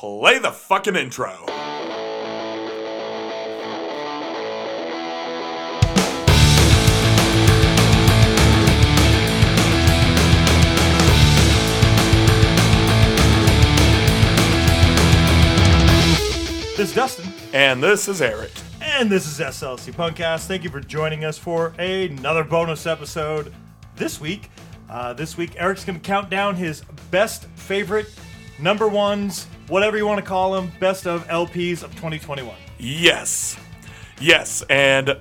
play the fucking intro. This is Dustin, And this is Eric. and this is SLC Punkcast. Thank you for joining us for another bonus episode this week. Uh, this week, Eric's going to count down his best favorite number ones, whatever you want to call them, best of LPs of 2021. Yes. Yes. And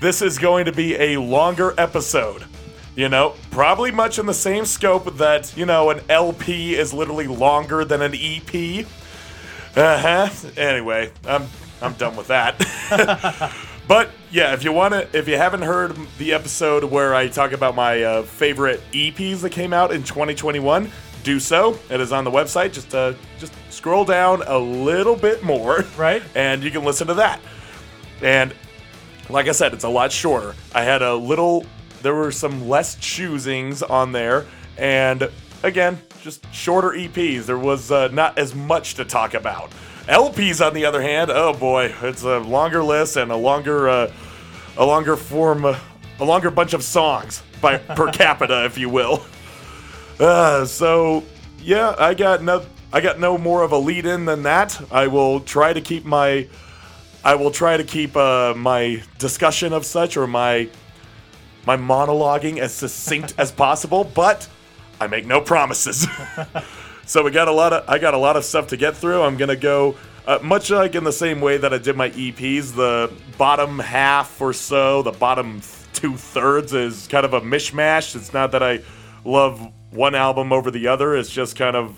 this is going to be a longer episode. You know, probably much in the same scope that, you know, an LP is literally longer than an EP. Uh huh. Anyway, I'm I'm done with that. but yeah, if you want to, if you haven't heard the episode where I talk about my uh, favorite EPs that came out in 2021, do so. It is on the website. Just uh, just scroll down a little bit more, Right. and you can listen to that. And like I said, it's a lot shorter. I had a little, there were some less choosings on there, and again, just shorter EPs. There was uh, not as much to talk about. LPs, on the other hand, oh boy, it's a longer list and a longer, uh, a longer form, uh, a longer bunch of songs by per capita, if you will. Uh, so yeah, I got no, I got no more of a lead in than that. I will try to keep my I will try to keep uh, my discussion of such or my my monologuing as succinct as possible, but I make no promises. so we got a lot of I got a lot of stuff to get through. I'm gonna go uh, much like in the same way that I did my EPs. The bottom half or so, the bottom two thirds is kind of a mishmash. It's not that I love one album over the other. It's just kind of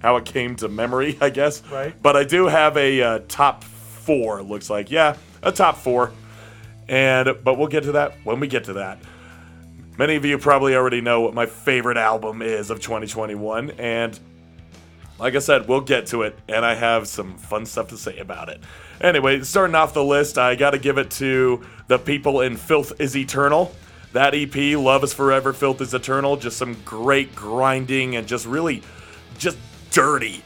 how it came to memory, I guess. Right. But I do have a uh, top four. Looks like yeah, a top four. And but we'll get to that when we get to that. Many of you probably already know what my favorite album is of 2021, and like I said, we'll get to it, and I have some fun stuff to say about it. Anyway, starting off the list, I got to give it to the people in Filth is Eternal. That EP, Love is Forever, Filth is Eternal, just some great grinding and just really, just dirty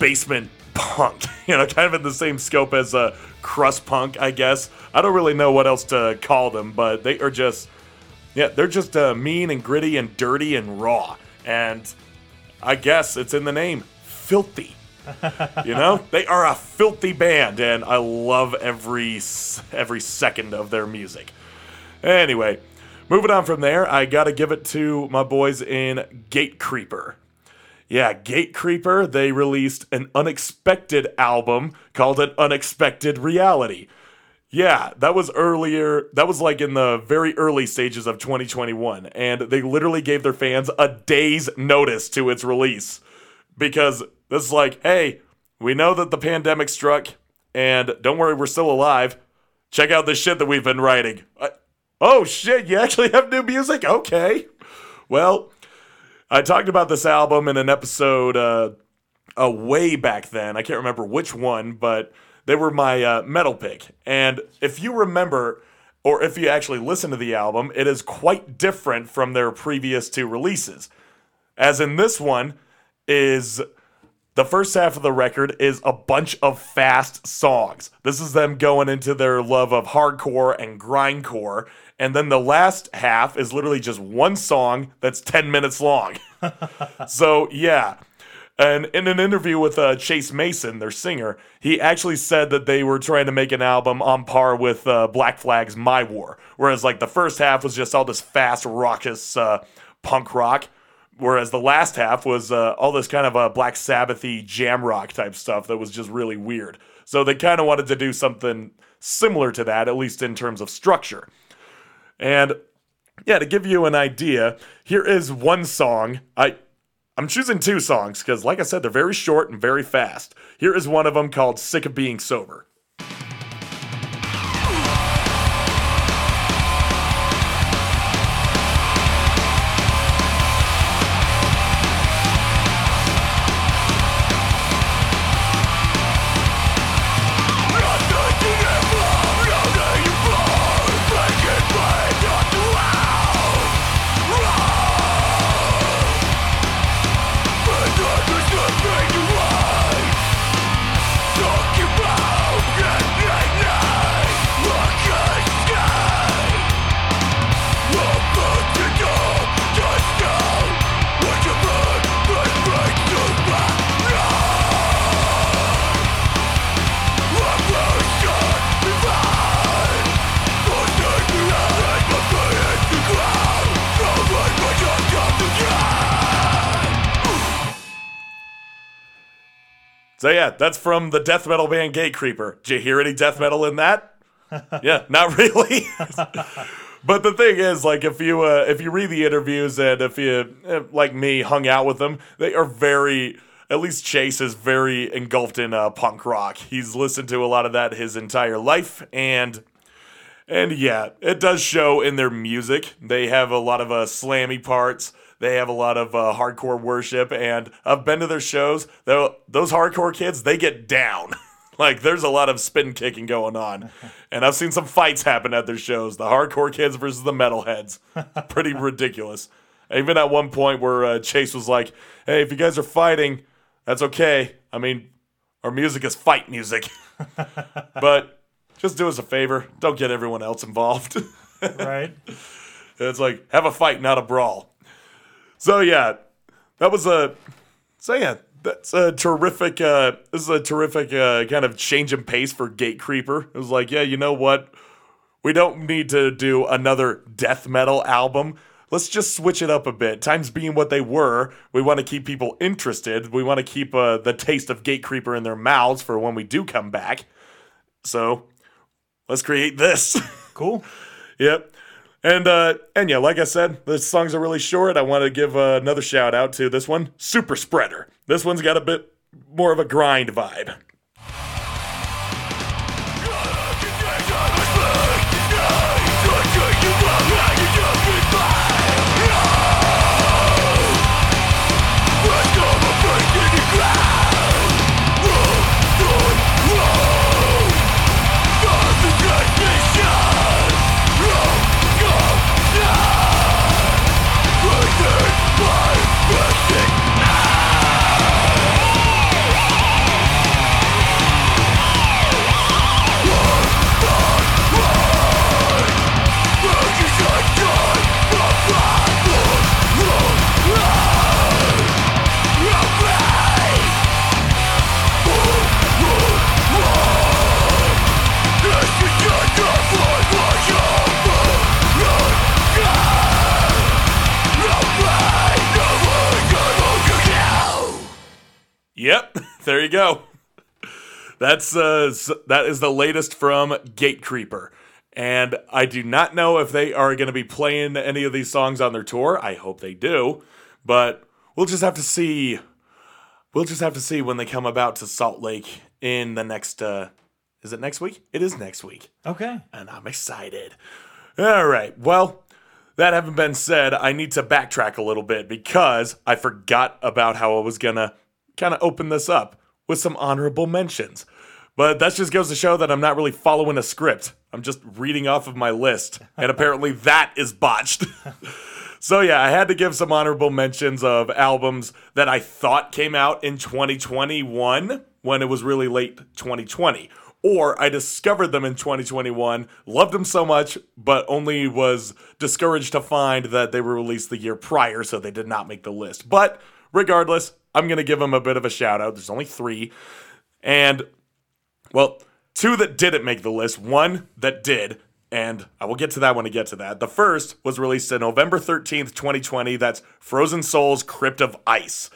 basement punk. You know, kind of in the same scope as uh, crust punk, I guess. I don't really know what else to call them, but they are just, yeah, they're just uh, mean and gritty and dirty and raw. And I guess it's in the name, filthy. you know, they are a filthy band, and I love every every second of their music. Anyway, moving on from there, I got to give it to my boys in Gatecreeper. Yeah, Gatecreeper, they released an unexpected album called An Unexpected Reality. Yeah, that was earlier. That was like in the very early stages of 2021. And they literally gave their fans a day's notice to its release. Because this is like, hey, we know that the pandemic struck, and don't worry, we're still alive. Check out the shit that we've been writing. Uh, Oh shit, you actually have new music? Okay. Well, I talked about this album in an episode uh, uh, way back then. I can't remember which one, but they were my uh, metal pick. And if you remember, or if you actually listen to the album, it is quite different from their previous two releases. As in this one, is the first half of the record is a bunch of fast songs. This is them going into their love of hardcore and grindcore. And then the last half is literally just one song that's 10 minutes long. so, yeah. And in an interview with uh, Chase Mason, their singer, he actually said that they were trying to make an album on par with uh, Black Flag's My War. Whereas, like, the first half was just all this fast, raucous uh, punk rock. Whereas the last half was uh, all this kind of uh, Black Sabbathy jam rock type stuff that was just really weird. So they kind of wanted to do something similar to that, at least in terms of structure. And yeah, to give you an idea, here is one song. I I'm choosing two songs because, like I said, they're very short and very fast. Here is one of them called "Sick of Being Sober." So yeah, that's from the death metal band Gatecreeper. Did you hear any death metal in that? yeah, not really. but the thing is, like, if you uh, if you read the interviews and if you uh, like me hung out with them, they are very. At least Chase is very engulfed in uh, punk rock. He's listened to a lot of that his entire life, and and yeah, it does show in their music. They have a lot of uh, slammy parts. They have a lot of uh, hardcore worship, and I've been to their shows. They're, those hardcore kids, they get down. like there's a lot of spin kicking going on, and I've seen some fights happen at their shows. The hardcore kids versus the metalheads, pretty ridiculous. Even at one point where uh, Chase was like, "Hey, if you guys are fighting, that's okay. I mean, our music is fight music, but." Just do us a favor. Don't get everyone else involved. right. it's like have a fight, not a brawl. So yeah, that was a. So yeah, that's a terrific. Uh, this is a terrific uh, kind of change in pace for Gatecreeper. It was like, yeah, you know what? We don't need to do another death metal album. Let's just switch it up a bit. Times being what they were, we want to keep people interested. We want to keep uh, the taste of Gatecreeper in their mouths for when we do come back. So let's create this. Cool. yep. And uh, and yeah, like I said, the songs are really short. I want to give uh, another shout out to this one, Super Spreader. This one's got a bit more of a grind vibe. Yep, there you go. That's uh, that is the latest from Gatecreeper, and I do not know if they are going to be playing any of these songs on their tour. I hope they do, but we'll just have to see. We'll just have to see when they come about to Salt Lake in the next. Uh, is it next week? It is next week Okay. and I'm excited. All right. Well, that having been said, I need to backtrack a little bit because I forgot about how I was gonna kind of open this up with some honorable mentions. But that just goes to show that I'm not really following a script. I'm just reading off of my list, and apparently that is botched. So yeah, I had to give some honorable mentions of albums that I thought came out in 2021 when it was really late 2020. Or I discovered them in 2021, loved them so much, but only was discouraged to find that they were released the year prior, so they did not make the list. But regardless, I'm going to give them a bit of a shout out. There's only three. And well, two that didn't make the list, one that did, and I will get to that when I get to that. The first was released on November 13th, 2020. That's Frozen Souls Crypt of Ice.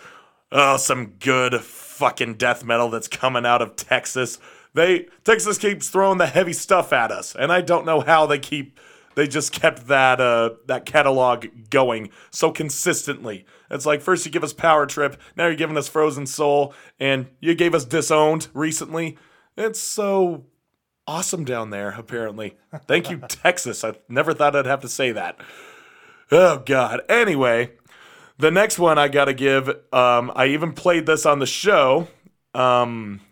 Oh, some good fucking death metal that's coming out of Texas. They Texas keeps throwing the heavy stuff at us, and I don't know how they keep they just kept that uh that catalog going so consistently. It's like first you give us Power Trip, now you're giving us Frozen Soul, and you gave us Disowned recently. It's so awesome down there, apparently. Thank you, Texas. I never thought I'd have to say that. Oh God. Anyway, the next one I gotta give, um, I even played this on the show. Um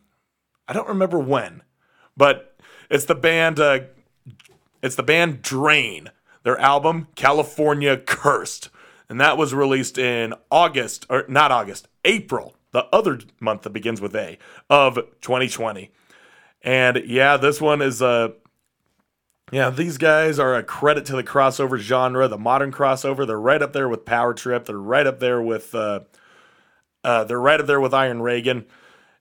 I don't remember when, but it's the band uh, it's the band Drain. Their album California Cursed. And that was released in August or not August, April, the other month that begins with A of 2020. And yeah, this one is a. yeah, these guys are a credit to the crossover genre, the modern crossover. They're right up there with Power Trip. They're right up there with uh, uh, they're right up there with Iron Reagan,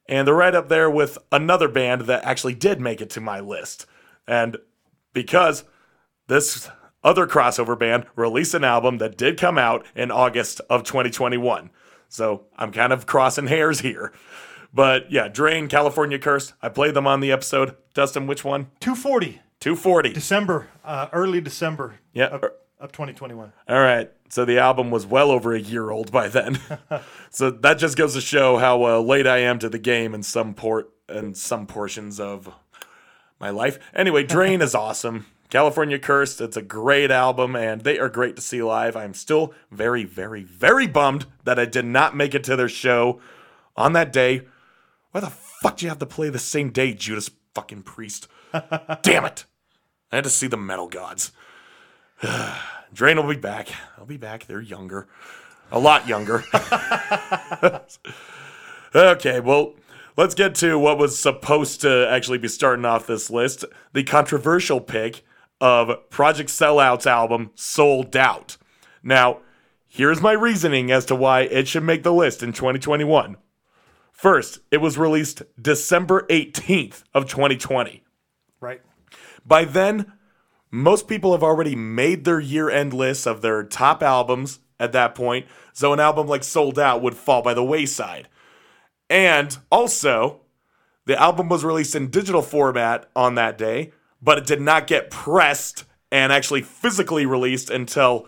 and they're right up there with another band that actually did make it to my list. And because this other crossover band released an album that did come out in August of 2021, so I'm kind of crossing hairs here. But yeah, Drain, California Cursed. I played them on the episode. Dustin, which one? 240 240. December, uh, early December Yeah. of, of 2021. All right. So the album was well over a year old by then. so that just goes to show how uh, late I am to the game in some port and some portions of my life. Anyway, Drain is awesome. California Cursed, it's a great album and they are great to see live. I'm still very, very, very bummed that I did not make it to their show on that day. Why the fuck do you have to play the same day, Judas fucking Priest? Damn it. I had to see the metal gods. Drain will be back. I'll be back. They're younger. A lot younger. okay, well, let's get to what was supposed to actually be starting off this list the controversial pick of Project Sellout's album, Sold Out. Now, here's my reasoning as to why it should make the list in 2021. First, it was released December 18th of 2020. Right. By then, most people have already made their year-end lists of their top albums at that point, so an album like Sold Out would fall by the wayside. And also, the album was released in digital format on that day, but it did not get pressed and actually physically released until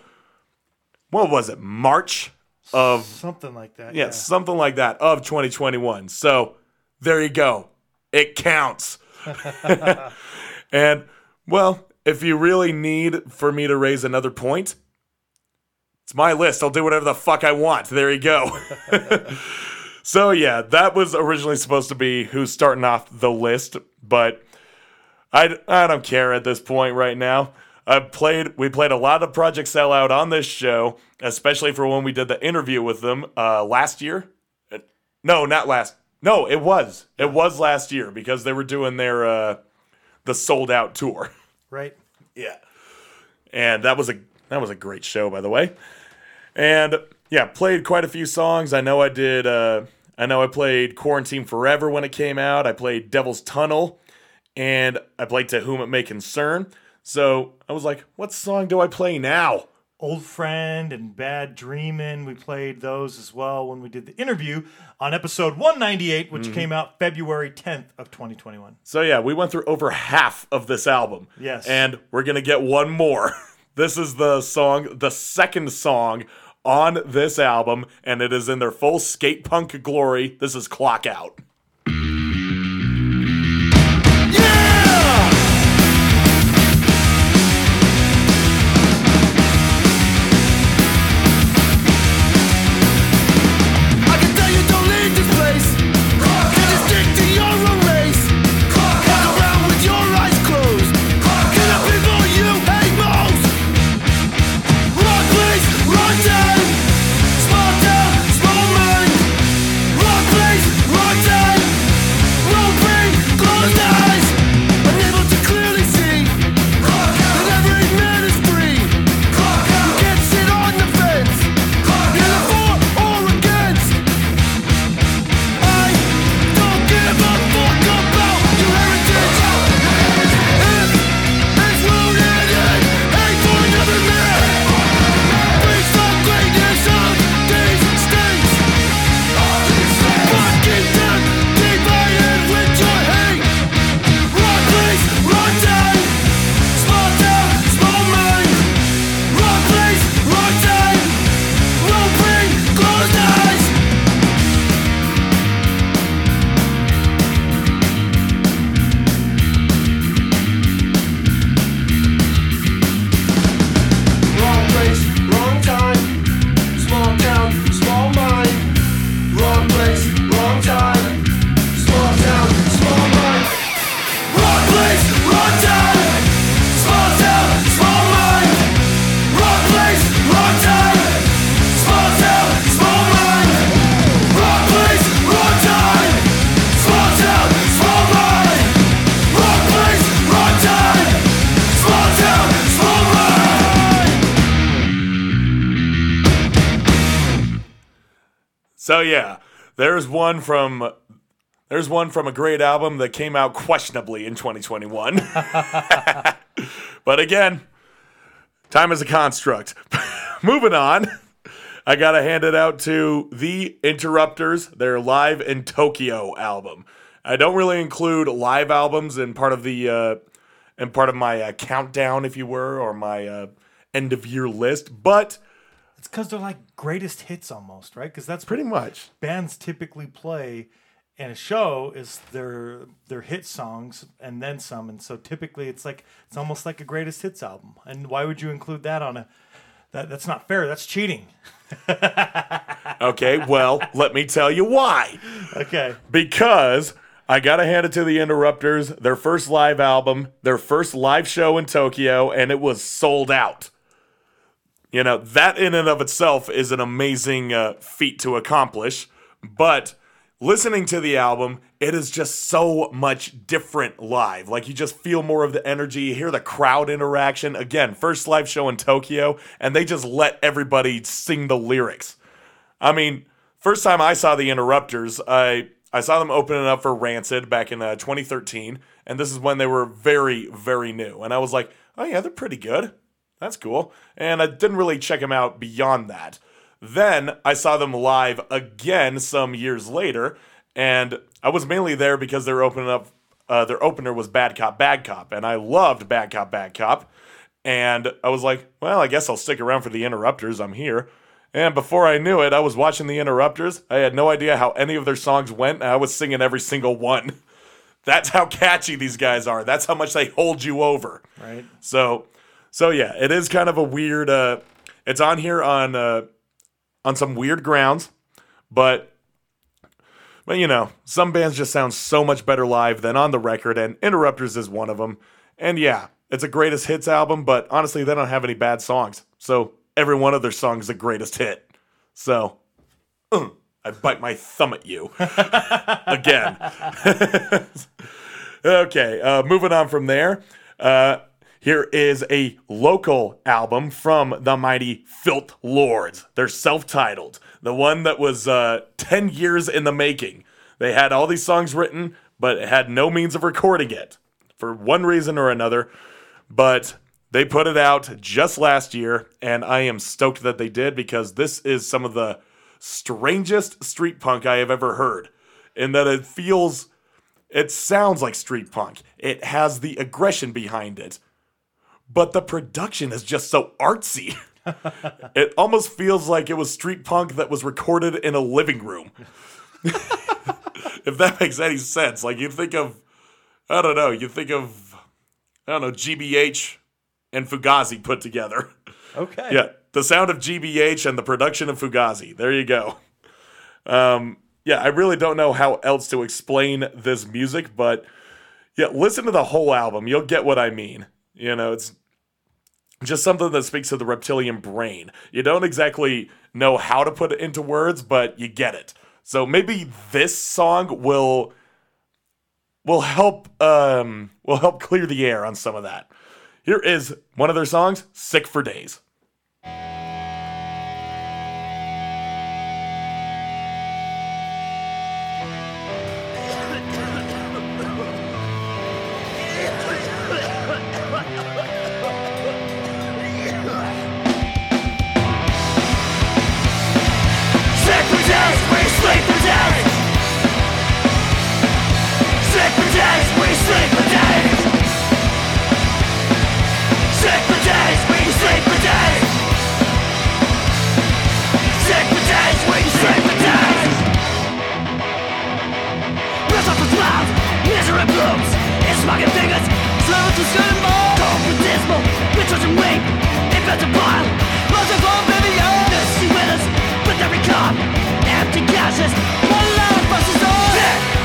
what was it? March of Something like that. yeah, something like that of 2021. So there you go. It counts. and well, if you really need for me to raise another point, it's my list. I'll do whatever the fuck I want. There you go. so yeah, that was originally supposed to be who's starting off the list, but I, I don't care at this point right now. I played we played a lot of Project Sellout on this show, especially for when we did the interview with them uh, last year. Uh, No, not last. No, it was. It was last year because they were doing their uh, the sold out tour. Right. Yeah. And that was a that was a great show by the way. And yeah, played quite a few songs. I know I did uh I know I played Quarantine Forever when it came out. I played Devil's Tunnel and I played To Whom It May Concern. So I was like, what song do I play now? Old Friend and Bad Dreamin'. We played those as well when we did the interview on episode 198, which came out February 10th of 2021. So yeah, we went through over half of this album. Yes. And we're gonna get one more. this is the song, the second song on this album, and it is in their full skate punk glory. This is Clock Out. So yeah, there's one from there's one from a great album that came out questionably in 2021. but again, time is a construct. Moving on. I gotta hand it out to the Interrupters, their Live in Tokyo album. I don't really include live albums in part of the uh, in part of my uh, countdown, if you were, or my uh, end of year list, but It's because they're like greatest hits almost, right? Because that's pretty much. bands typically play in a show is their their hit songs and then some and so typically it's like it's almost like a greatest hits album and why would you include that on a that, that's not fair that's cheating Okay, well, let me tell you why. okay because I gotta hand it to the Interrupters, their first live album, their first live show in Tokyo, and it was sold out. You know, that in and of itself is an amazing uh, feat to accomplish, but listening to the album, it is just so much different live. Like, you just feel more of the energy, you hear the crowd interaction. Again, first live show in Tokyo, and they just let everybody sing the lyrics. I mean, first time I saw the Interrupters, I I saw them opening up for Rancid back in uh, 2013, and this is when they were very very new, and I was like, oh yeah, they're pretty good. That's cool, and I didn't really check them out beyond that. Then I saw them live again some years later, and I was mainly there because they were opening up. Uh, their opener was Bad Cop, Bad Cop, and I loved Bad Cop, Bad Cop. And I was like, well, I guess I'll stick around for the Interrupters. I'm here. And before I knew it, I was watching the Interrupters. I had no idea how any of their songs went, and I was singing every single one. That's how catchy these guys are. That's how much they hold you over. right So, so yeah, it is kind of a weird. Uh, it's on here on uh, on some weird grounds, but but you know, some bands just sound so much better live than on the record, and Interrupters is one of them. And yeah, it's a greatest hits album, but honestly, they don't have any bad songs. So every one of their songs is a greatest hit. So uh, I bite my thumb at you again. okay, uh, moving on from there. Uh, here is a local album from the mighty Filth Lords. They're self titled, the one that was uh, 10 years in the making. They had all these songs written, but had no means of recording it for one reason or another. But they put it out just last year, and I am stoked that they did because this is some of the strangest street punk I have ever heard. In that it feels, it sounds like street punk, it has the aggression behind it but the production is just so artsy. it almost feels like it was street punk that was recorded in a living room. if that makes any sense. Like you think of I don't know, you think of I don't know, GBH and Fugazi put together. okay Yeah, the sound of GBH and the production of Fugazi. There you go. Um, yeah, I really don't know how else to explain this music, but yeah, listen to the whole album. You'll get what I mean. You know, it's just something that speaks to the reptilian brain. You don't exactly know how to put it into words, but you get it. So maybe this song will will help um will help clear the air on some of that. Here is one of their songs, Sick for Days. Days, we sleep for days. Sick for days, we sleep for days. Sick for days, we sleep for days. Breath off the misery blooms. It's smoking fingers, slow to skin and. Cold and dismal, bitches and weak, invincible. Buzzing for video, the sea withers with us With every cup. Empty gases, one loud buses on.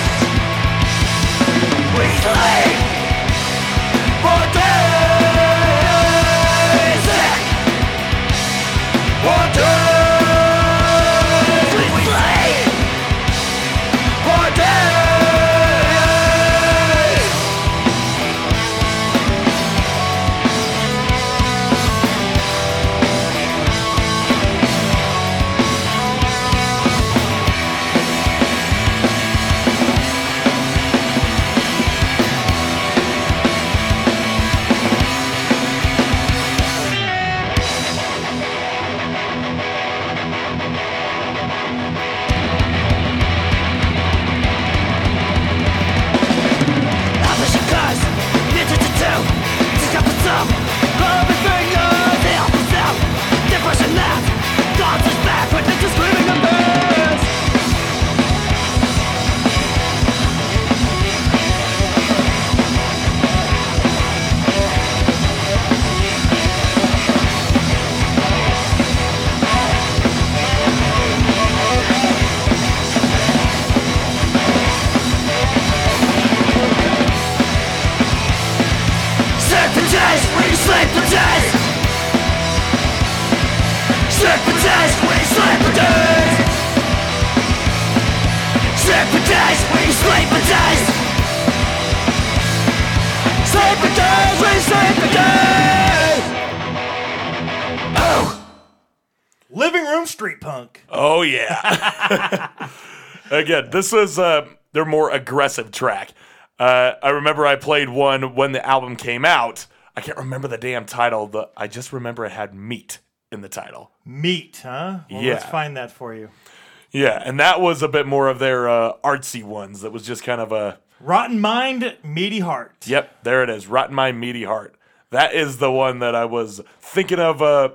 We This was uh, their more aggressive track. Uh, I remember I played one when the album came out. I can't remember the damn title. The I just remember it had meat in the title. Meat, huh? Well, let's find that for you. Yeah, and that was a bit more of their uh, artsy ones. That was just kind of a Rotten Mind, Meaty Heart. Yep, there it is. Rotten Mind, Meaty Heart. That is the one that I was thinking of uh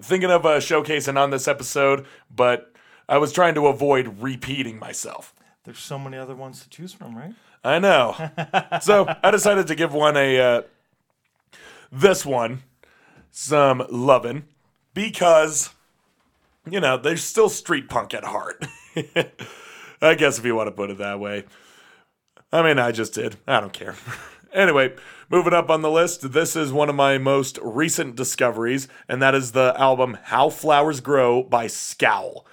thinking of uh, showcasing on this episode, but I was trying to avoid repeating myself. There's so many other ones to choose from, right? I know. so I decided to give one a uh, this one some lovin' because you know they're still street punk at heart. I guess if you want to put it that way. I mean, I just did. I don't care. anyway, moving up on the list, this is one of my most recent discoveries, and that is the album How Flowers Grow by Scowl.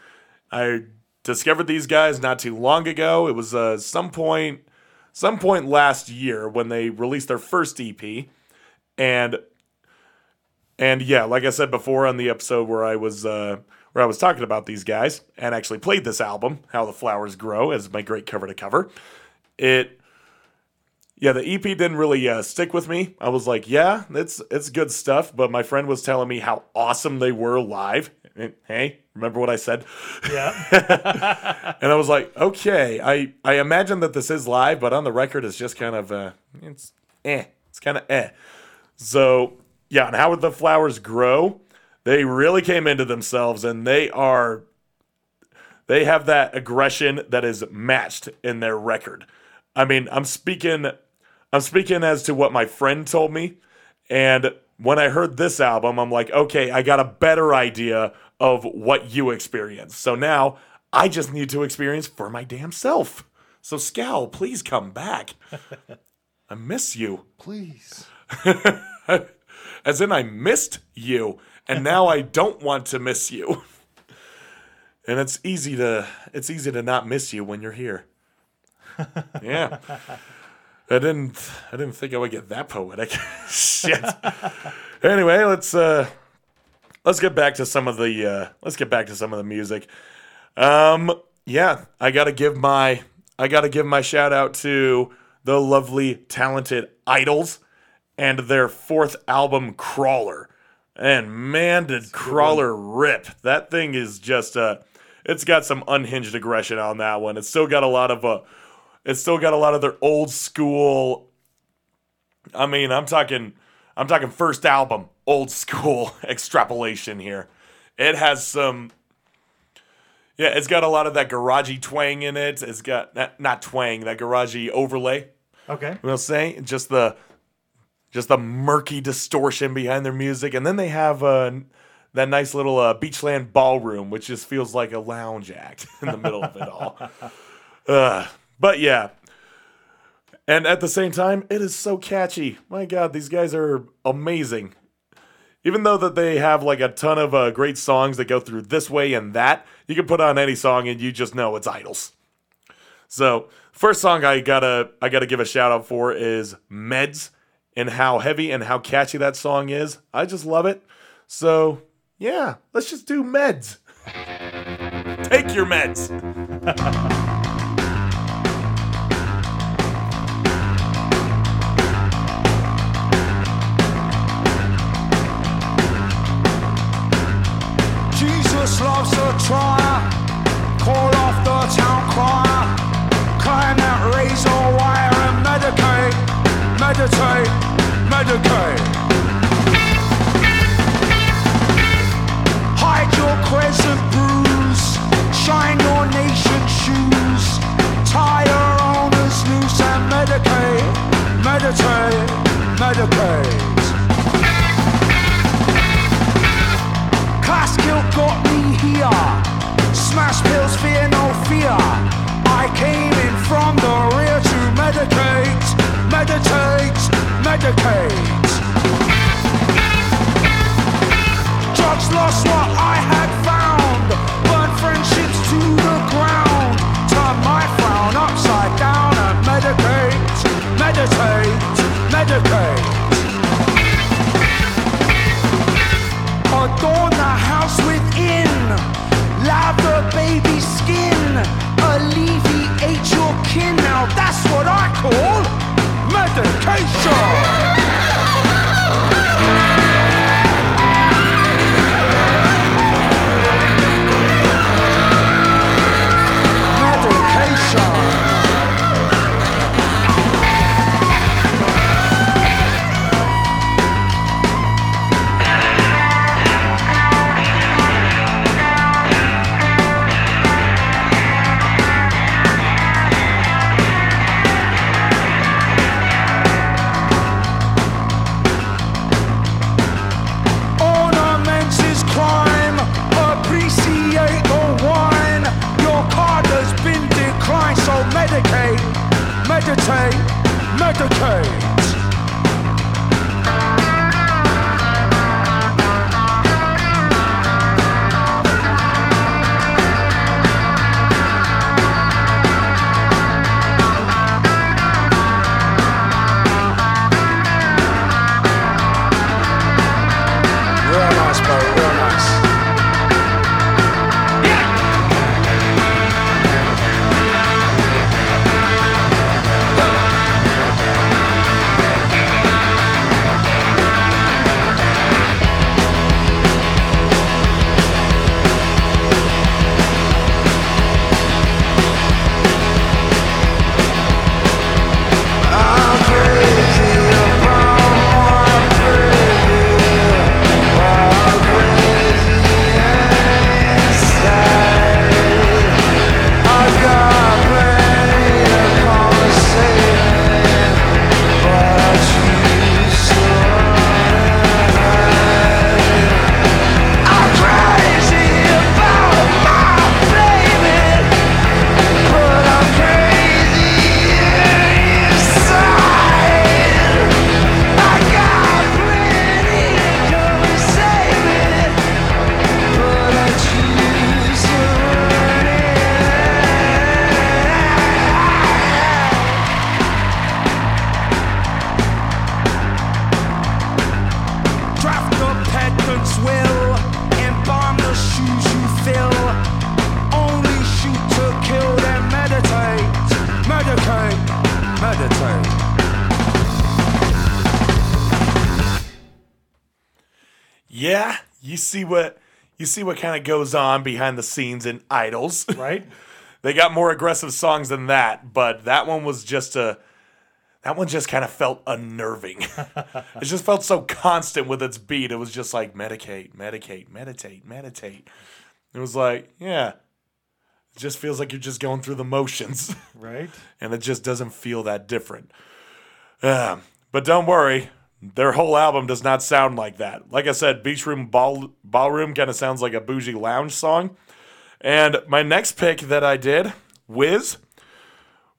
I discovered these guys not too long ago. It was uh, some point some point last year when they released their first EP and and yeah, like I said before on the episode where I was uh where I was talking about these guys and actually played this album, How the Flowers Grow, as my great cover to cover. It yeah, the EP didn't really uh, stick with me. I was like, yeah, it's it's good stuff, but my friend was telling me how awesome they were live. And, hey, remember what I said? Yeah. And I was like, okay, I I imagine that this is live, but on the record, it's just kind of uh, it's eh, it's kind of eh. So yeah, and how would the flowers grow? They really came into themselves, and they are they have that aggression that is matched in their record. I mean, I'm speaking I'm speaking as to what my friend told me, and when I heard this album, I'm like, okay, I got a better idea of what you experience. So now I just need to experience for my damn self. So Scowl, please come back. I miss you. Please. As in I missed you, and now I don't want to miss you. And it's easy to it's easy to not miss you when you're here. Yeah. I didn't I didn't think I would get that poetic. Shit. anyway, let's uh let's get back to some of the uh let's get back to some of the music. Um yeah, I got to give my I got to give my shout out to the lovely talented IDLES and their fourth album Crawler. And man, did Crawler rip. That thing is just uh it's got some unhinged aggression on that one. It's still got a lot of uh it's still got a lot of their old school I mean, I'm talking I'm talking first album, old school extrapolation here. It has some yeah, it's got a lot of that garagey twang in it. It's got not, not twang, that garagey overlay. Okay. You know what I'm saying? Just the just the murky distortion behind their music, and then they have uh, that nice little uh, Beachland ballroom, which just feels like a lounge act in the middle of it all. Uh, but yeah, and at the same time, it is so catchy. My God, these guys are amazing. Even though that they have like a ton of uh, great songs that go through this way and that, you can put on any song and you just know it's IDLES. So first song I gotta I gotta give a shout out for is Meds and how heavy and how catchy that song is. I just love it. So yeah, let's just do Meds. Take your meds. Jesus loves a trier. Call off the town crier. Climb that razor wire and medicate, meditate, medicate. Hide your crescent bruise. Shine your nation's shoes. Tie your owners loose and medicate, meditate, medicate. Class guilt got me here. Smash pills, fear no fear. I came in from the rear to meditate, meditate, medicate. Drugs lost what I had found. Burn friendships to the ground. Turn my frown upside down and medicate, meditate, medicate. The house within. Lave the baby's skin. Alleviate your kin. Now that's what I call. Medication. Meditate, medicate. Real see what kind of goes on behind the scenes in IDLES. Right? they got more aggressive songs than that, but that one was just a that one just kind of felt unnerving. it just felt so constant with its beat. It was just like medicate, medicate, meditate, meditate. It was like, yeah. It just feels like you're just going through the motions. Right? and it just doesn't feel that different. Um, but don't worry, their whole album does not sound like that. Like I said, Beach Room Ball Ballroom kind of sounds like a bougie lounge song. And my next pick that I did, Wizz,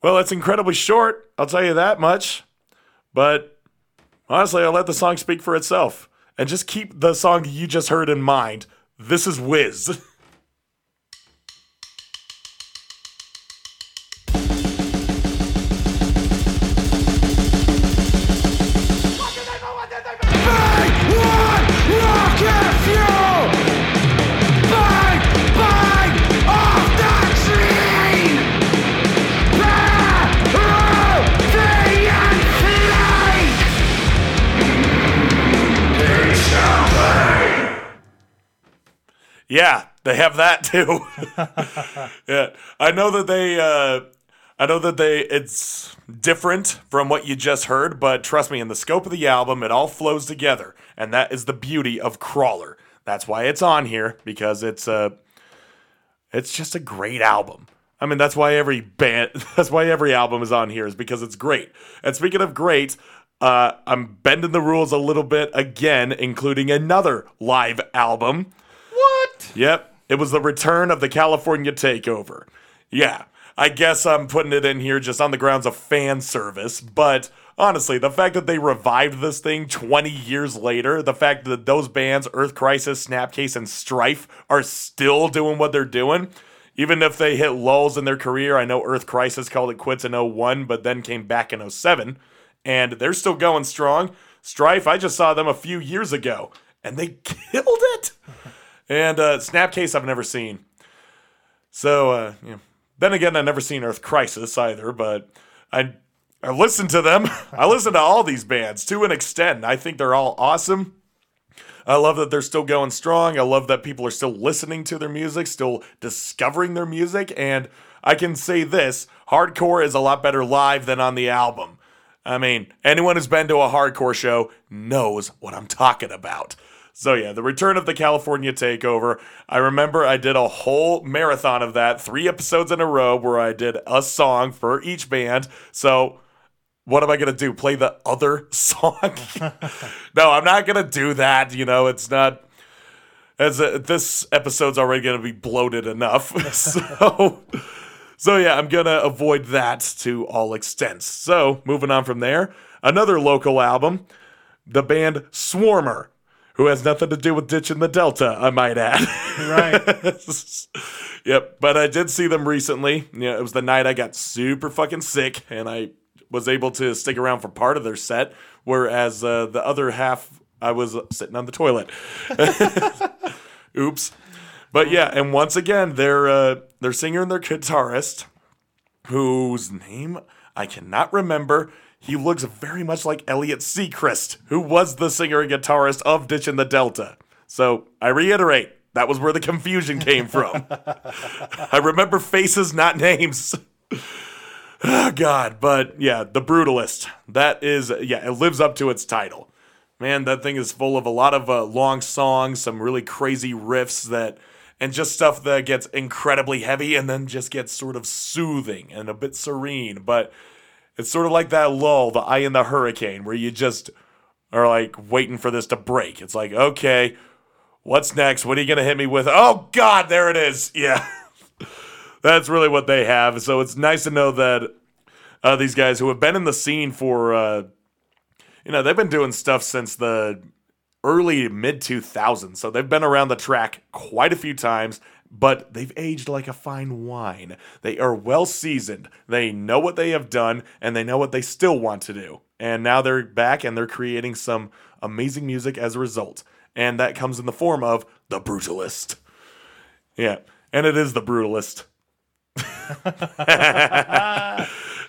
well, it's incredibly short, I'll tell you that much. But honestly, I'll let the song speak for itself. And just keep the song you just heard in mind. This is Wizz. Yeah, they have that too. yeah, I know that they. Uh, I know that they. It's different from what you just heard, but trust me, in the scope of the album, it all flows together, and that is the beauty of Crawler. That's why it's on here because it's a. It's just a great album. I mean, that's why every band, that's why every album is on here is because it's great. And speaking of great, uh, I'm bending the rules a little bit again, including another live album. Yep, it was the return of the California Takeover. Yeah, I guess I'm putting it in here just on the grounds of fan service, but honestly, the fact that they revived this thing 20 years later, the fact that those bands, Earth Crisis, Snapcase, and Strife, are still doing what they're doing, even if they hit lulls in their career, I know Earth Crisis called it quits in 01, but then came back in 07 and they're still going strong. Strife, I just saw them a few years ago, and they killed it. And uh, Snapcase, I've never seen. So, uh, then again, I've never seen Earth Crisis either, but I I listen to them. I listen to all these bands to an extent. I think they're all awesome. I love that they're still going strong. I love that people are still listening to their music, still discovering their music. And I can say this hardcore is a lot better live than on the album. I mean, anyone who's been to a hardcore show knows what I'm talking about. So, yeah, the return of the California Takeover. I remember I did a whole marathon of that, three episodes in a row, where I did a song for each band. So, what am I going to do? Play the other song? no, I'm not going to do that. You know, it's not. As a, this episode's already going to be bloated enough. so, so yeah, I'm going to avoid that to all extents. So, moving on from there, another local album, the band Swarmer, who has nothing to do with ditching the Delta, I might add. Right. yep, but I did see them recently. Yeah, it was the night I got super fucking sick, and I was able to stick around for part of their set, whereas uh, the other half I was sitting on the toilet. Oops. But yeah, and once again, their uh, their singer and their guitarist, whose name I cannot remember. He looks very much like Elliot Seacrest, who was the singer and guitarist of Ditch in the Delta. So I reiterate, that was where the confusion came from. I remember faces, not names. oh, God, but yeah, the Brutalist. That is, yeah, it lives up to its title. Man, that thing is full of a lot of uh, long songs, some really crazy riffs that, and just stuff that gets incredibly heavy and then just gets sort of soothing and a bit serene. But it's sort of like that lull, the eye in the hurricane, where you just are like waiting for this to break. It's like, okay, what's next? What are you going to hit me with? Oh, God, there it is. Yeah. That's really what they have. So it's nice to know that uh, these guys who have been in the scene for, uh, you know, they've been doing stuff since the early mid 2000s. So they've been around the track quite a few times, but they've aged like a fine wine. They are well seasoned. They know what they have done and they know what they still want to do. And now they're back and they're creating some amazing music as a result. And that comes in the form of The Brutalist. Yeah, and it is The Brutalist.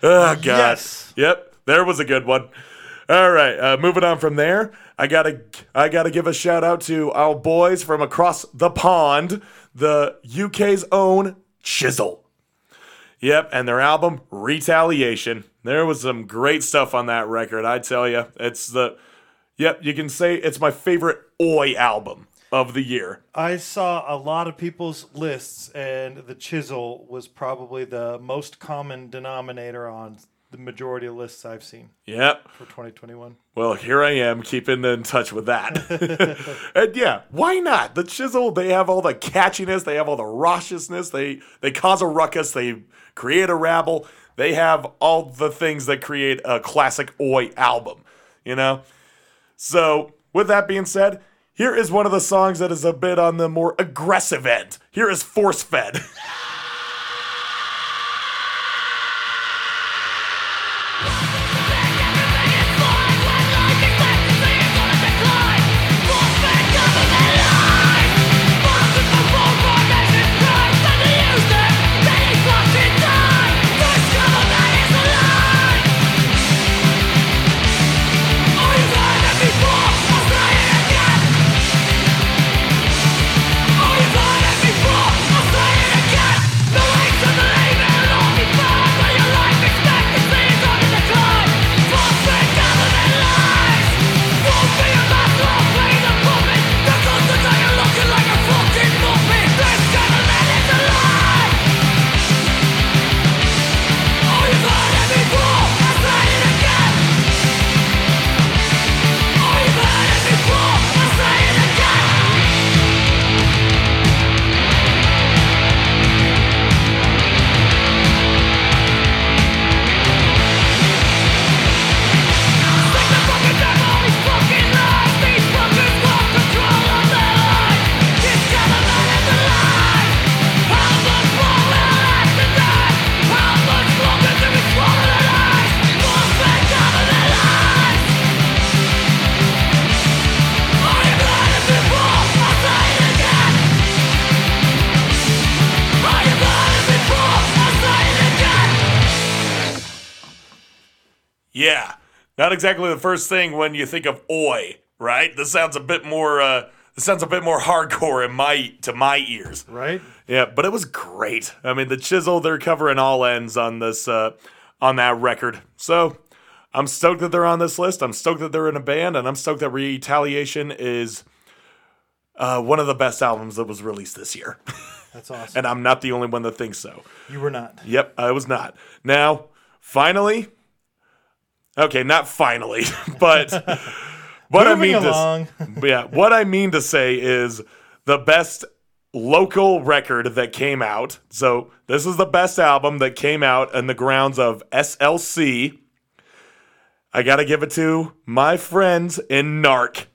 oh, God. Yes. Yep, there was a good one. All right, uh, moving on from there, I gotta I gotta give a shout out to our boys from across the pond, the UK's own Chisel. Yep, and their album Retaliation. There was some great stuff on that record. I tell you, it's the yep. You can say it's my favorite Oi album of the year. I saw a lot of people's lists, and the chisel was probably the most common denominator on the majority of lists I've seen Yep. for 2021. Well, here I am keeping in touch with that. and yeah, why not? The Chisel, they have all the catchiness, they have all the raucousness, they they cause a ruckus, they create a rabble, they have all the things that create a classic Oi album, you know? So, with that being said, here is one of the songs that is a bit on the more aggressive end. Here is Force Fed. not exactly the first thing when you think of oi, right? This sounds a bit more. Uh, this sounds a bit more hardcore in my to my ears. Right? Yeah, but it was great. I mean, the chisel they're covering all ends on this uh, on that record. So I'm stoked that they're on this list. I'm stoked that they're in a band, and I'm stoked that Retaliation is uh, one of the best albums that was released this year. That's awesome. and I'm not the only one that thinks so. you were not. Yep, I was not. Now, finally, okay, not finally, but what I mean to yeah, what I mean to say is the best local record that came out. So this is the best album that came out in the grounds of SLC. I gotta give it to my friends in NARC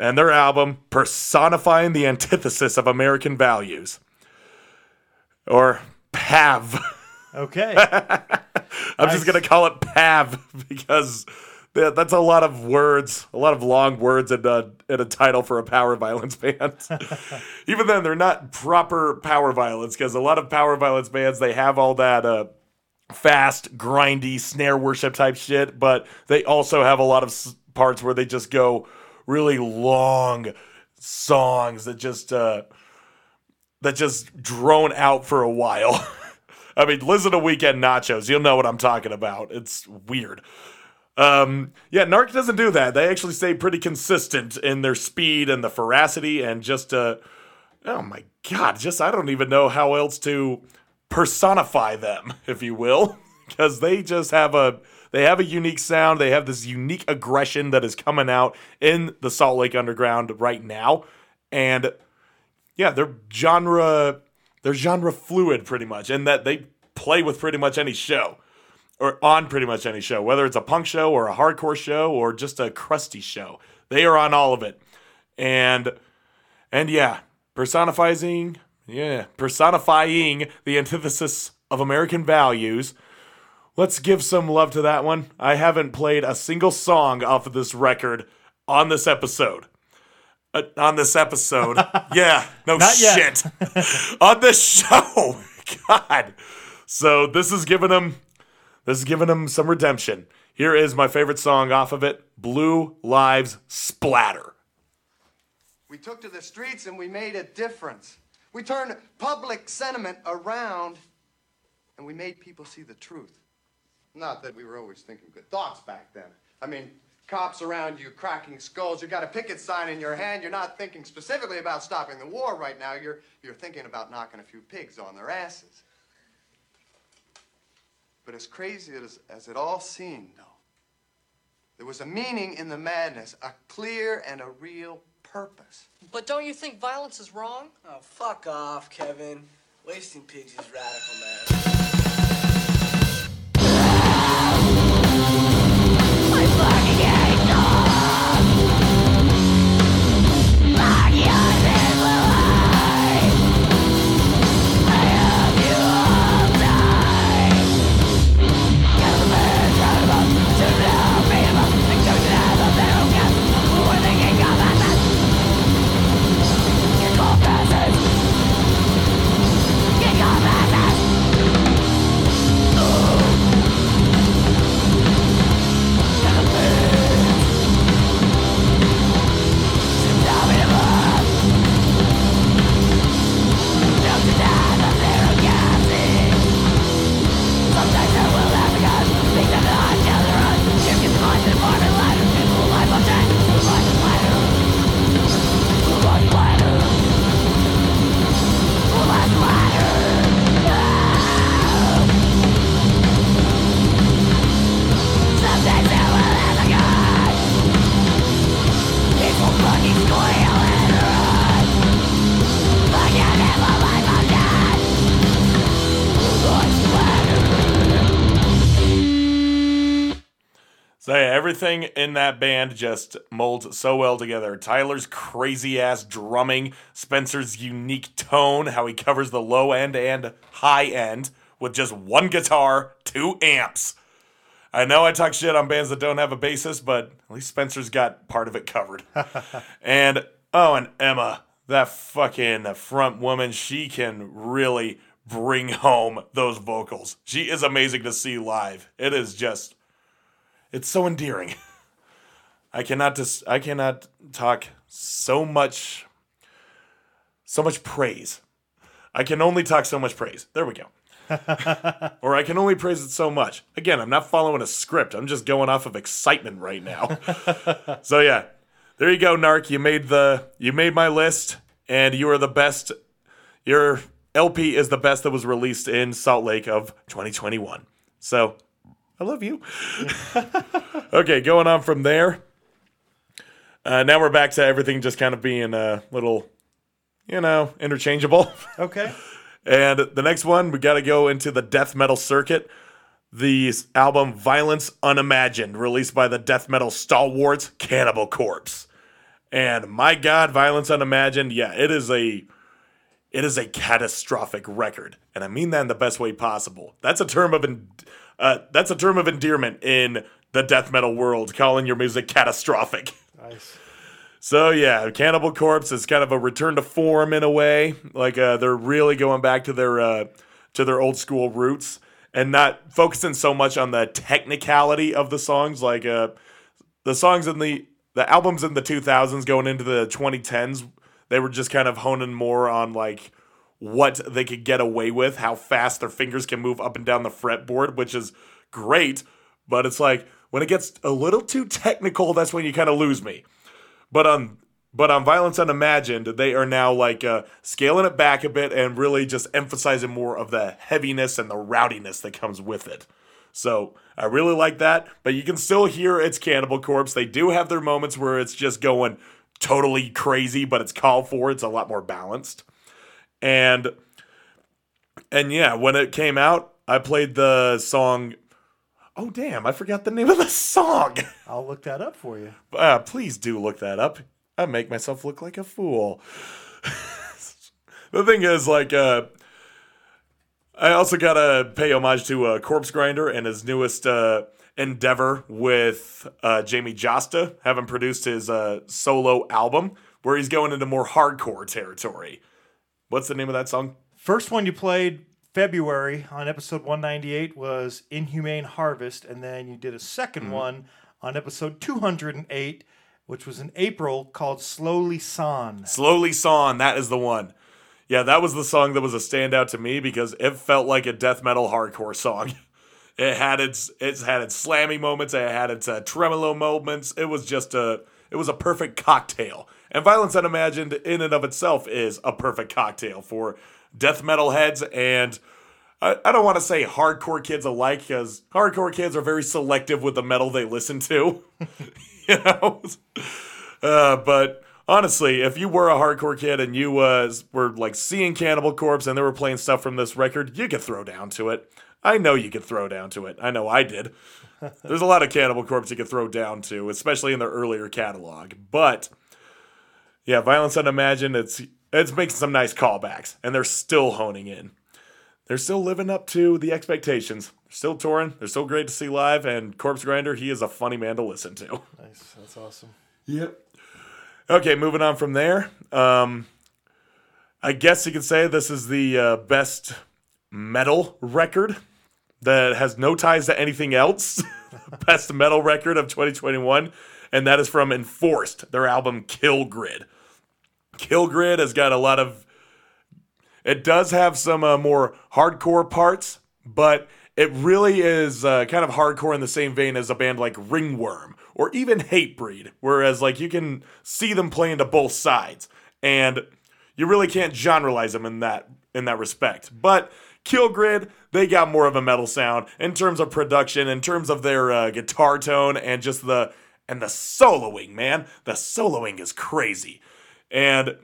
and their album personifying the antithesis of American values, or PAV. Okay. I'm just gonna call it PAV because that's a lot of words, a lot of long words in a, in a title for a power violence band. Even then, they're not proper power violence because a lot of power violence bands they have all that uh, fast, grindy snare worship type shit, but they also have a lot of s- parts where they just go really long songs that just uh, that just drone out for a while. I mean, listen to Weekend Nachos. You'll know what I'm talking about. It's weird. Um, yeah, Narc doesn't do that. They actually stay pretty consistent in their speed and the veracity and just, uh, oh my God, just, I don't even know how else to personify them, if you will, because they just have a, they have a unique sound. They have this unique aggression that is coming out in the Salt Lake Underground right now. And yeah, they're genre they're genre fluid pretty much, in that they play with pretty much any show. Or on pretty much any show, whether it's a punk show or a hardcore show or just a crusty show. They are on all of it. And and yeah, personifying yeah, personifying the antithesis of American values. Let's give some love to that one. I haven't played a single song off of this record on this episode. Uh, on this episode. yeah, no Not yet. shit. on this show. God. So this is giving him this is giving him some redemption. Here is my favorite song off of it, Blue Lives Splatter. We took to the streets and we made a difference. We turned public sentiment around and we made people see the truth. Not that we were always thinking good thoughts back then. I mean, cops around you cracking skulls, you got a picket sign in your hand, you're not thinking specifically about stopping the war right now, you're, you're thinking about knocking a few pigs on their asses. But as crazy as, as it all seemed, though, there was a meaning in the madness, a clear and a real purpose. But don't you think violence is wrong? Oh, fuck off, Kevin. Wasting pigs is radical, man. So yeah, everything in that band just molds so well together. Tyler's crazy ass drumming, Spencer's unique tone, how he covers the low end and high end with just one guitar, two amps. I know I talk shit on bands that don't have a bassist, but at least Spencer's got part of it covered. and oh, and Emma, that fucking front woman, she can really bring home those vocals. She is amazing to see live. It is just it's so endearing. I cannot dis- I cannot talk so much so much praise. I can only talk so much praise. There we go. or I can only praise it so much. Again, I'm not following a script. I'm just going off of excitement right now. so yeah, there you go, Narc. You made the you made my list, and you are the best. Your LP is the best that was released in Salt Lake of 2021. So I love you. okay, going on from there. Uh, now we're back to everything just kind of being a little, you know, interchangeable. Okay. And the next one, we got to go into the death metal circuit. The album Violence Unimagined, released by the death metal stalwarts Cannibal Corpse. And my God, Violence Unimagined, yeah, it is a it is a catastrophic record, and I mean that in the best way possible. That's a term of uh, that's a term of endearment in the death metal world, calling your music catastrophic. Nice. So yeah, Cannibal Corpse is kind of a return to form in a way. Like uh, they're really going back to their uh, to their old school roots and not focusing so much on the technicality of the songs. Like uh, the songs in the the albums in the 2000s going into the 2010s, they were just kind of honing more on like what they could get away with, how fast their fingers can move up and down the fretboard, which is great. But it's like when it gets a little too technical, that's when you kind of lose me. But on but on Violence Unimagined, they are now like uh, scaling it back a bit and really just emphasizing more of the heaviness and the rowdiness that comes with it. So I really like that, but you can still hear it's Cannibal Corpse. They do have their moments where it's just going totally crazy, but it's called for. It's a lot more balanced. And and yeah, when it came out, I played the song. Oh damn! I forgot the name of the song. I'll look that up for you. Uh, please do look that up. I make myself look like a fool. the thing is, like, uh, I also gotta pay homage to uh, Corpsegrinder and his newest uh, endeavor with uh, Jamey Jasta, having produced his uh, solo album, where he's going into more hardcore territory. What's the name of that song? First one you played February on episode 198 was Inhumane Harvest, and then you did a 2nd one on episode 208, which was in April called Slowly Sawn. Slowly Sawn, that is the one. Yeah, that was the song that was a standout to me because it felt like a death metal hardcore song. It had its it's had its slammy moments, it had its uh, tremolo moments. It was just a it was a perfect cocktail. And Violence Unimagined in and of itself is a perfect cocktail for death metal heads and I, I don't want to say hardcore kids alike because hardcore kids are very selective with the metal they listen to. you know? Uh, but honestly, if you were a hardcore kid and you uh, were like seeing Cannibal Corpse and they were playing stuff from this record, you could throw down to it. I know you could throw down to it. I know I did. There's a lot of Cannibal Corpse you could throw down to, especially in their earlier catalog. But yeah, Violence Unimagined, it's it's making some nice callbacks, and they're still honing in. They're still living up to the expectations. They're still touring. They're still great to see live, and Corpsegrinder, he is a funny man to listen to. Nice. That's awesome. Yep. Okay, moving on from there. Um, I guess you could say this is the uh, best metal record that has no ties to anything else. best metal record of 2021, and that is from Enforced, their album Kill Grid. Kill Grid has got a lot of. It does have some uh, more hardcore parts, but it really is uh, kind of hardcore in the same vein as a band like Ringworm or even Hatebreed, whereas like you can see them playing to both sides, and you really can't generalize them in that in that respect. But Kill Grid, they got more of a metal sound in terms of production, in terms of their uh, guitar tone, and just the and the soloing. Man, the soloing is crazy, and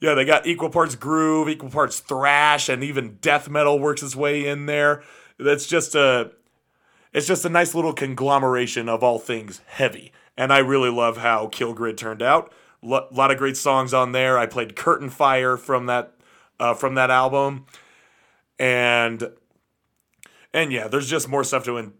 yeah, they got equal parts groove, equal parts thrash, and even death metal works its way in there. That's just a it's just a nice little conglomeration of all things heavy. And I really love how Kill Grid turned out. A lot of great songs on there. I played Curtain Fire from that uh, from that album, and and yeah, there's just more stuff to in,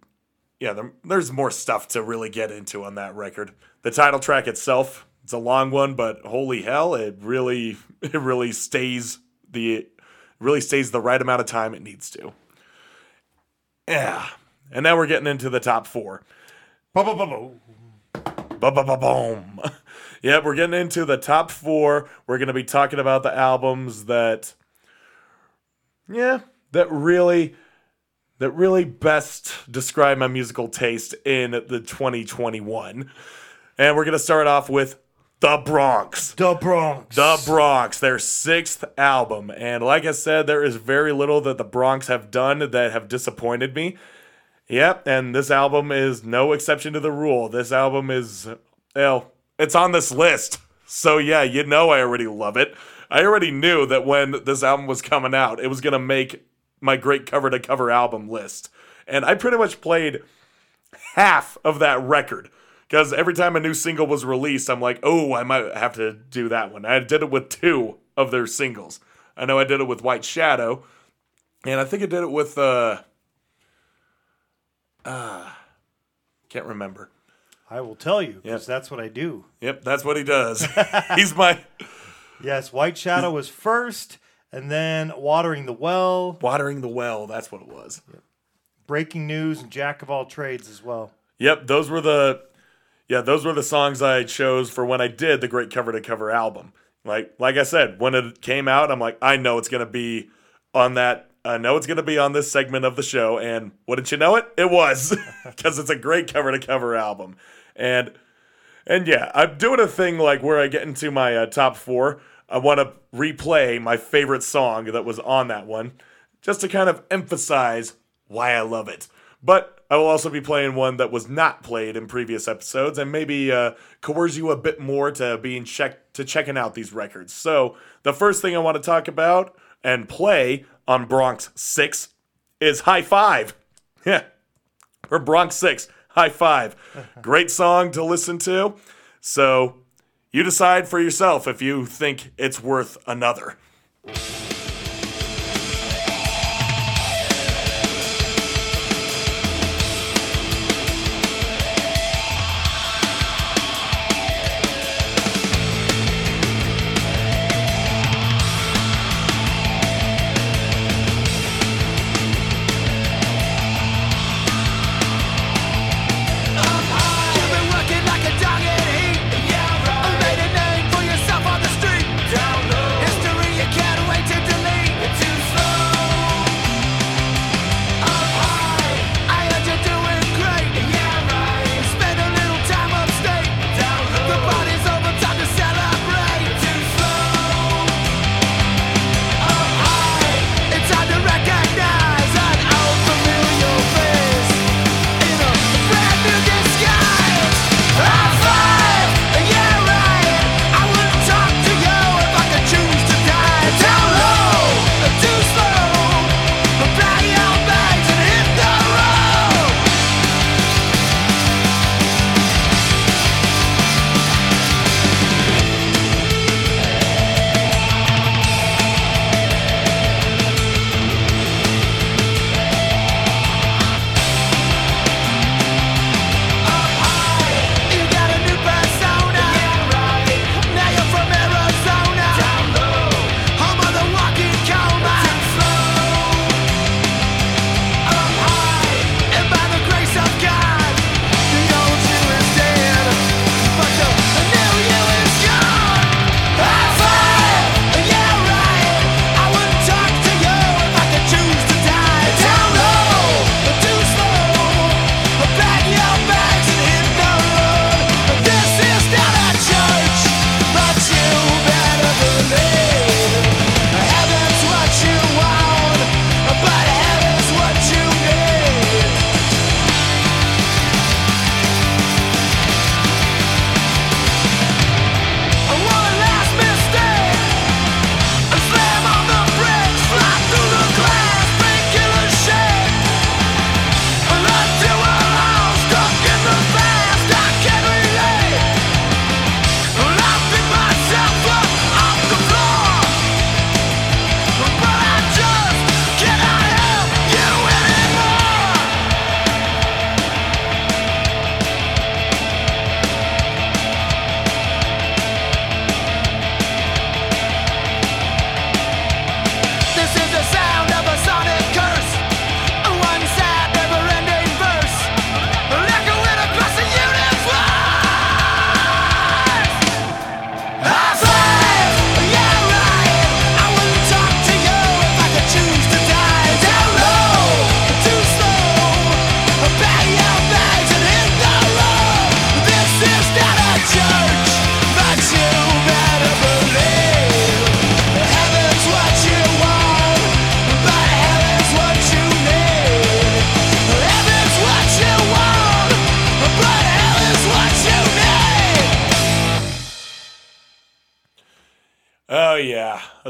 yeah, there, there's more stuff to really get into on that record. The title track itself, it's a long one, but holy hell, it really it really stays the really stays the right amount of time it needs to. Yeah. And now we're getting into the top four. Ba-ba-ba-bo. Ba-ba-ba-boom. Yeah, we're getting into the top four. We're going to be talking about the albums that, yeah, that really, that really best describe my musical taste in the 2021. And we're going to start off with The Bronx. The Bronx. The Bronx, their sixth album. And like I said, there is very little that the Bronx have done that have disappointed me. Yep, and this album is no exception to the rule. This album is, well, it's on this list. So yeah, you know I already love it. I already knew that when this album was coming out, it was going to make my great cover to cover album list. And I pretty much played half of that record because every time a new single was released, I'm like, oh, I might have to do that one. I did it with two of their singles. I know I did it with White Shadow, and I think I did it with uh, uh can't remember. I will tell you because that's what I do. Yep, that's what he does. He's my Yes, White Shadow was first, and then Watering the Well, watering the well. That's what it was. Breaking News, and Jack of All Trades as well. Yep, those were the yeah, those were the songs I chose for when I did the great cover to cover album. Like like I said, when it came out, I'm like, I know it's gonna be on that. I know it's gonna be on this segment of the show, and wouldn't you know it? It was because it's a great cover to cover album, and and yeah, I'm doing a thing like where I get into my uh, top four. I want to replay my favorite song that was on that one, just to kind of emphasize why I love it. But I will also be playing one that was not played in previous episodes, and maybe uh, coerce you a bit more to being check to checking out these records. So the first thing I want to talk about and play on Bronx Six is High Five. Yeah, or Bronx Six. High Five. Great song to listen to. So you decide for yourself if you think it's worth another.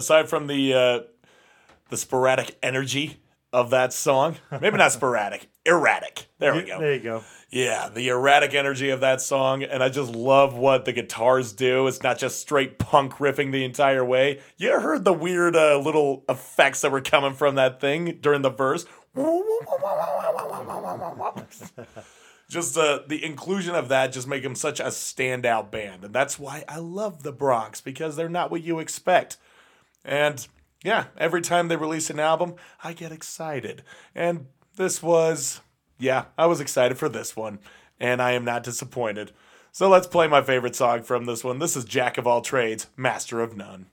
Aside from the uh, the sporadic energy of that song, maybe not sporadic, erratic. There we go. There you go. Yeah, the erratic energy of that song, and I just love what the guitars do. It's not just straight punk riffing the entire way. You heard the weird uh, little effects that were coming from that thing during the verse. just uh, the inclusion of that just make them such a standout band, and that's why I love the Bronx because they're not what you expect. And yeah, every time they release an album, I get excited. And this was, yeah, I was excited for this one, and I am not disappointed. So let's play my favorite song from this one. This is Jack of All Trades, Master of None.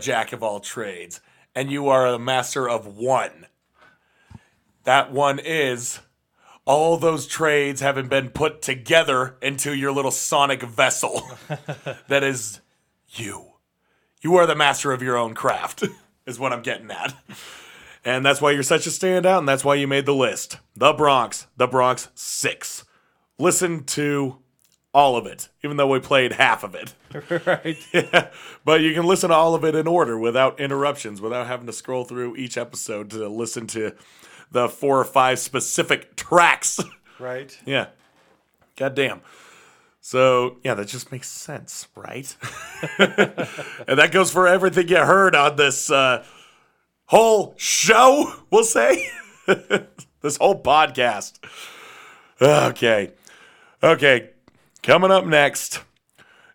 Jack of all trades, and you are a master of one. That one is all those trades having been put together into your little sonic vessel. that is you. You are the master of your own craft, is what I'm getting at. And that's why you're such a standout, and that's why you made the list. The Bronx, The Bronx 6. Listen to all of it, even though we played half of it. right. But you can listen to all of it in order without interruptions, without having to scroll through each episode to listen to the four or five specific tracks. Right. yeah. God damn. So, yeah, that just makes sense, right? and that goes for everything you heard on this uh, whole show, we'll say. this whole podcast. Okay. Okay. Coming up next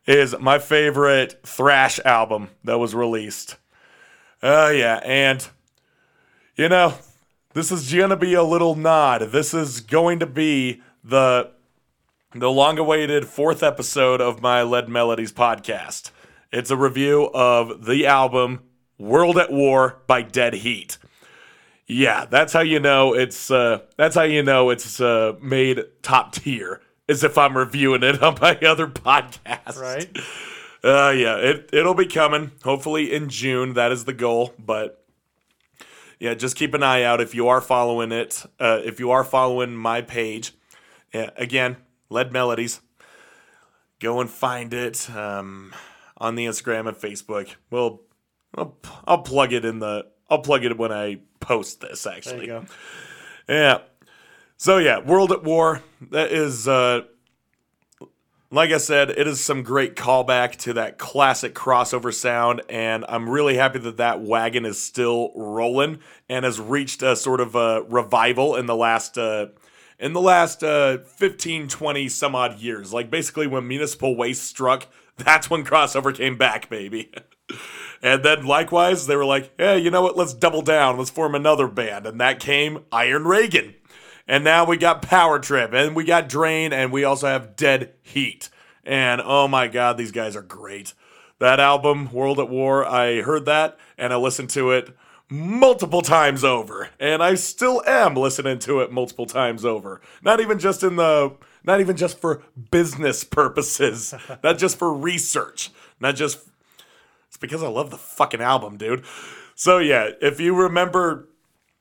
is my favorite thrash album that was released. Oh, yeah. And, you know, this is going to be a little nod. This is going to be the the long awaited fourth episode of my Lead Melodies podcast. It's a review of the album World at War by Dead Heat. Yeah, that's how you know it's uh, that's how you know it's uh, made top tier. Is if I'm reviewing it on my other podcast. Right. Uh, yeah, it it'll be coming. Hopefully in June. That is the goal. But yeah, just keep an eye out if you are following it. Uh, if you are following my page, yeah, again, Lead Melodies. Go and find it um, on the Instagram and Facebook. Well, I'll, I'll plug it in the. I'll plug it when I post this. There Actually, you go. yeah. So yeah, World at War. That is, uh, like I said, it is some great callback to that classic crossover sound, and I'm really happy that that wagon is still rolling and has reached a sort of a revival in the last. Uh, in the last uh, 15, 20 some odd years, like basically when municipal waste struck, that's when crossover came back, baby. And then likewise, they were like, yeah, you know what? Let's double down. Let's form another band. And that came Iron Reagan. And now we got Power Trip and we got Drain and we also have Dead Heat. And oh my God, these guys are great. That album, World at War, I heard that and I listened to it multiple times over. And I still am listening to it multiple times over. Not even just in the, not even just for business purposes, not just for research, not just it's because I love the fucking album, dude. So yeah, if you remember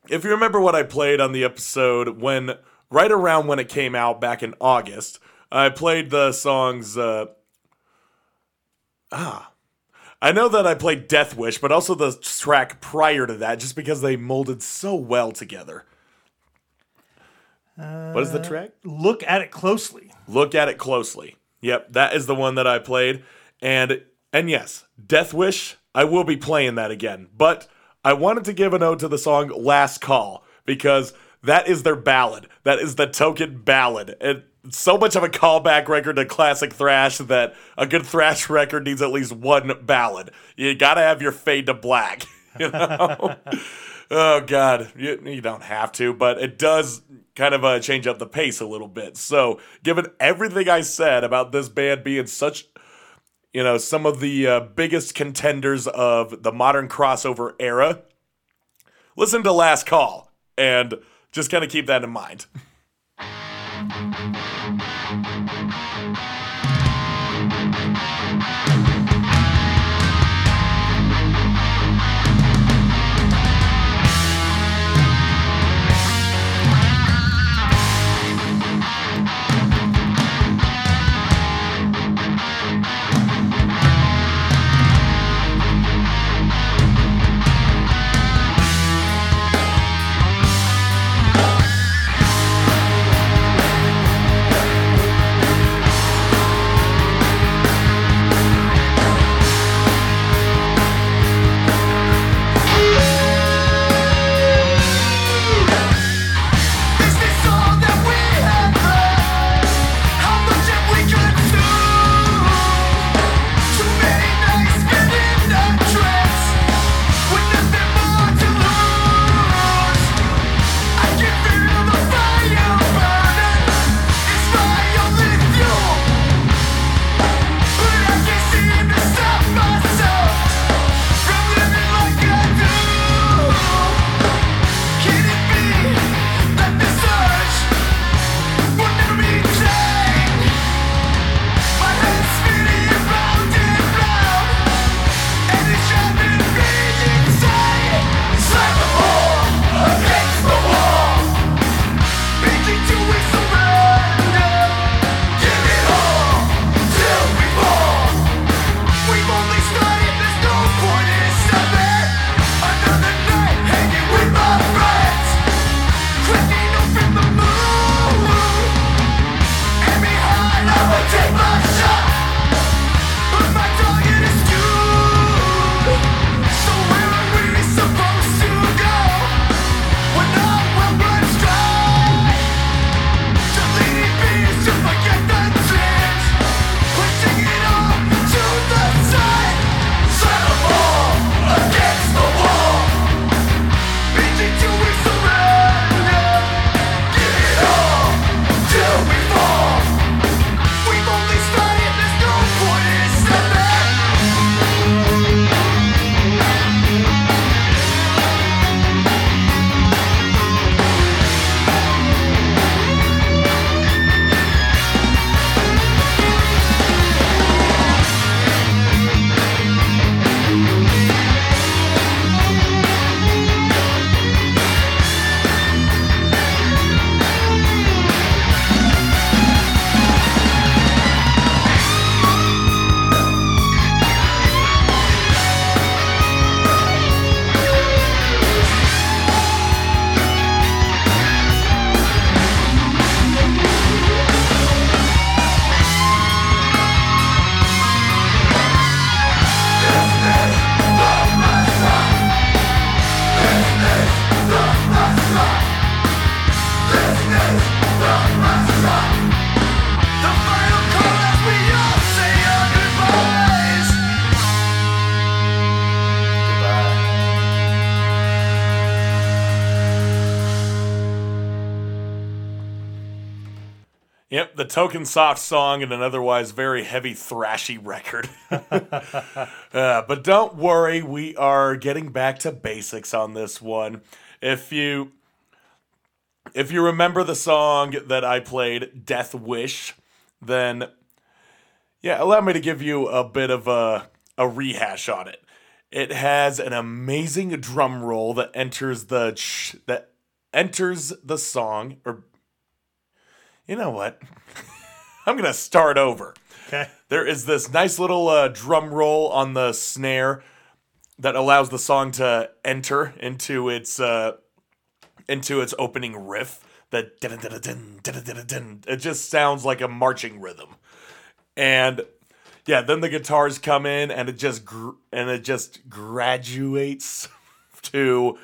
if you remember what I played on the episode when right around when it came out back in August, I played the songs uh Ah. I know that I played Death Wish, but also the track prior to that just because they molded so well together. what is the track? Look at it closely. Look at it closely. Yep, that is the one that I played. And and yes, Death Wish, I will be playing that again. But I wanted to give a note to the song Last Call because that is their ballad. That is the token ballad. And so much of a callback record to classic thrash that a good thrash record needs at least one ballad. You gotta have your fade to black. You know? oh god, you, you don't have to, but it does kind of uh, change up the pace a little bit. So, given everything I said about this band being such you know, some of the uh, biggest contenders of the modern crossover era. Listen to Last Call and just kind of keep that in mind. The token soft song and an otherwise very heavy thrashy record. Uh, but don't worry, we are getting back to basics on this one. If you if you remember the song that I played, Death Wish, then yeah, allow me to give you a bit of a a rehash on it. It has an amazing drum roll that enters the ch- that enters the song or you know what? I'm going to start over. Okay. There is this nice little uh, drum roll on the snare that allows the song to enter into its uh, into its opening riff. That it just sounds like a marching rhythm, and yeah, then the guitars come in and it just gr- and it just graduates to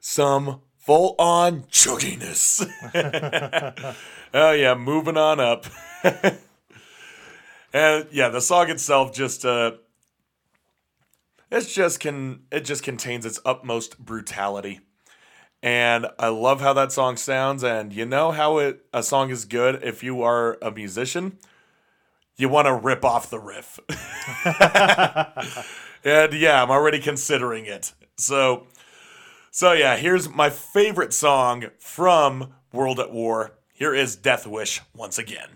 some full on chugginess. oh yeah, moving on up. and yeah, the song itself just uh it's just can it just contains its utmost brutality. And I love how that song sounds and you know how it a song is good if you are a musician? You want to rip off the riff. and yeah, I'm already considering it. So so yeah, here's my favorite song from World at War. Here is Death Wish once again.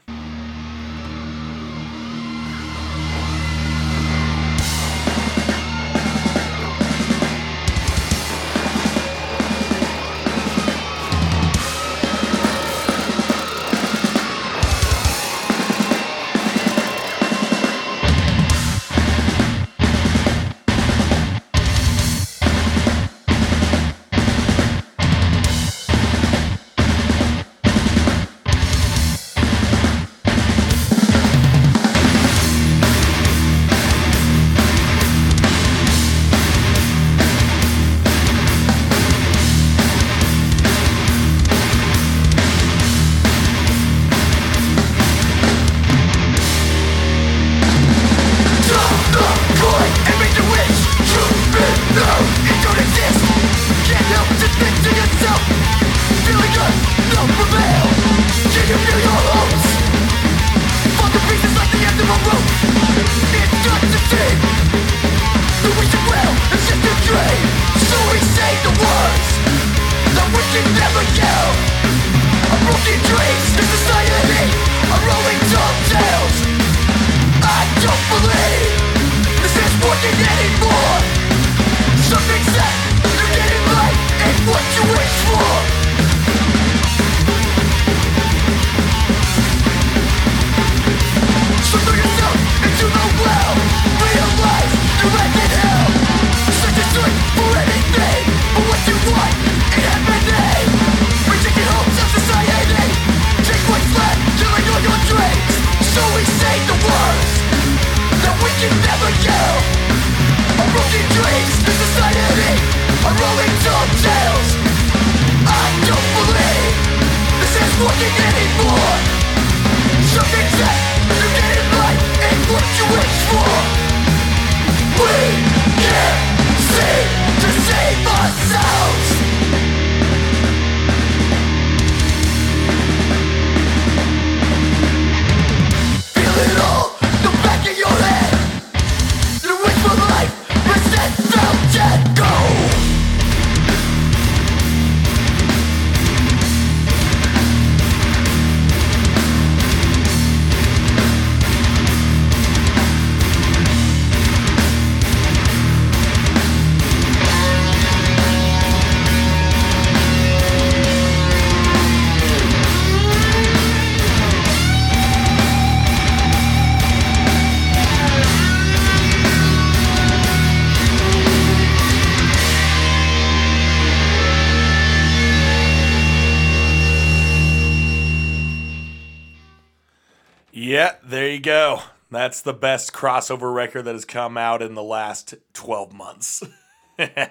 That's the best crossover record that has come out in the last 12 months. and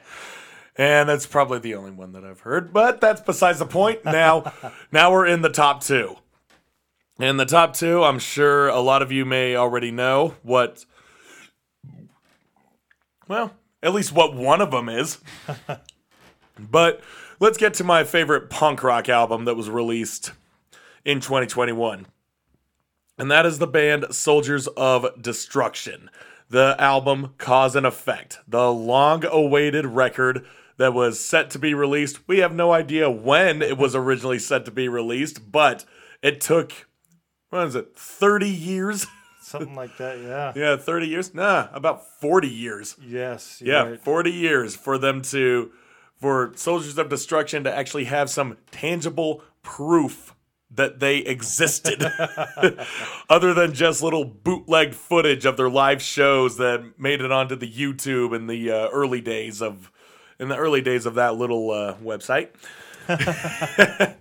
that's probably the only one that I've heard, but that's besides the point. Now, now we're in the top 2. In the top 2, I'm sure a lot of you may already know what well, at least what one of them is. but let's get to my favorite punk rock album that was released in 2021. And that is the band Soldiers of Destruction. The album Cause and Effect, the long awaited record that was set to be released. We have no idea when it was originally set to be released, but it took, what is it, 30 years? Something like that, yeah. yeah, 30 years? Nah, about 40 years. Yes. Yeah, right. 40 years for them to, for Soldiers of Destruction to actually have some tangible proof that they existed, other than just little bootleg footage of their live shows that made it onto the YouTube in the uh, early days of, in the early days of that little uh, website.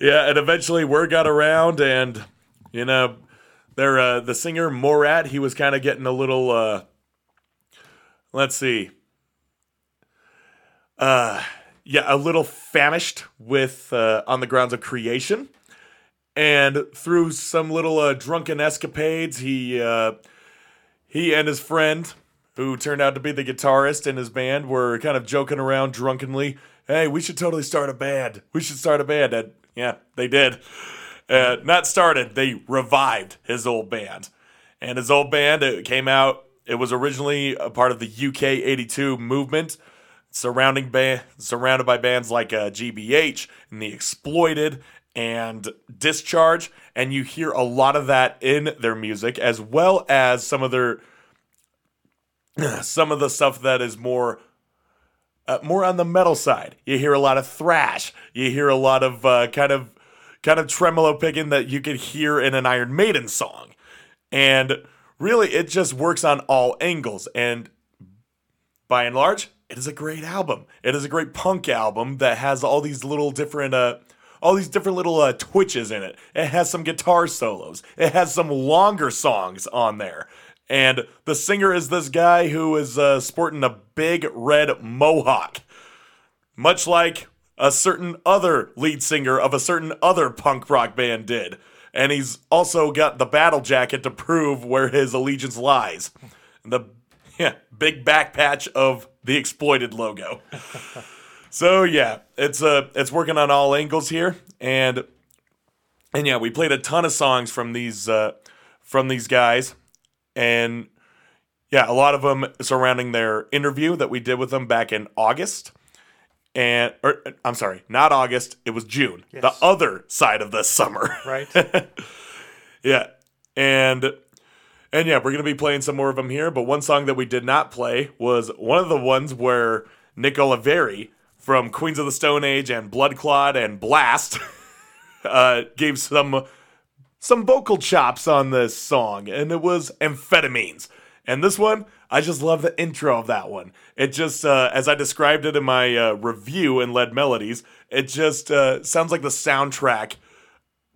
yeah, and eventually word got around, and you know, their uh, the singer Morat, he was kind of getting a little. Uh, let's see. Uh, yeah, a little famished with uh, on the grounds of creation, and through some little uh, drunken escapades, he uh, he and his friend, who turned out to be the guitarist in his band, were kind of joking around drunkenly. Hey, we should totally start a band. We should start a band. And yeah, they did. Uh, not started. They revived his old band, and his old band it came out. It was originally a part of the UK '82 movement, surrounding band, surrounded by bands like uh, GBH and the Exploited and Discharge, and you hear a lot of that in their music, as well as some of their some of the stuff that is more uh, more on the metal side. You hear a lot of thrash. You hear a lot of uh, kind of kind of tremolo picking that you could hear in an Iron Maiden song, and really it just works on all angles. And by and large, it is a great album. It is a great punk album that has all these little different uh all these different little uh, twitches in it. It has some guitar solos. It has some longer songs on there. And the singer is this guy who is uh, sporting a big red mohawk, much like a certain other lead singer of a certain other punk rock band did. And he's also got the battle jacket to prove where his allegiance lies. The yeah, big back patch of the exploited logo. so yeah, it's uh it's working on all angles here and and yeah, we played a ton of songs from these uh from these guys and yeah, a lot of them surrounding their interview that we did with them back in August. And or I'm sorry, not August, it was June. The other side of the summer. Right? Yeah. And and yeah, we're going to be playing some more of them here, but one song that we did not play was one of the ones where Nick Oliveri from Queens of the Stone Age and Blood Clot and Blast uh, gave some some vocal chops on this song, and it was amphetamines. And this one, I just love the intro of that one. It just, uh, as I described it in my uh, review in Lead Melodies, it just uh, sounds like the soundtrack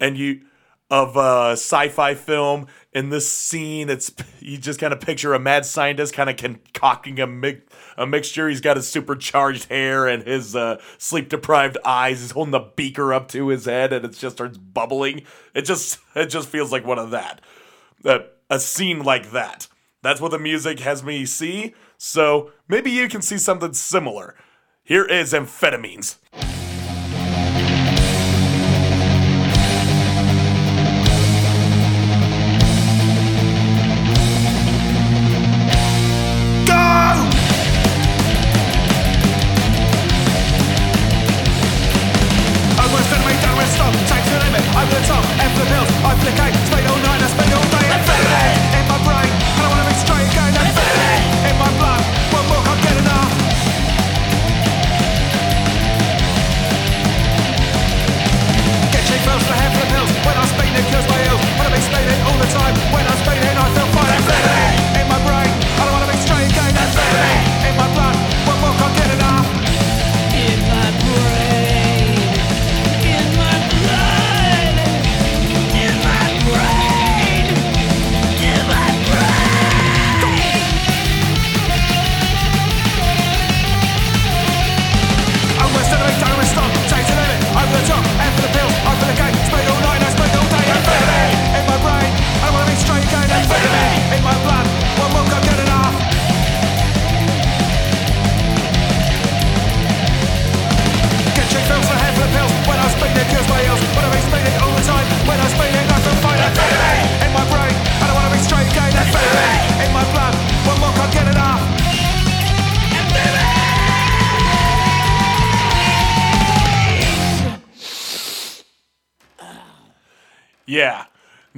and you of a sci-fi film. In this scene it's you just kind of picture a mad scientist kind of concocting a, mi- a mixture. He's got his supercharged hair and his uh, sleep deprived eyes. He's holding the beaker up to his head and it just starts bubbling. It just it just feels like one of that. Uh, a scene like that. That's what the music has me see. So maybe you can see something similar. Here is amphetamines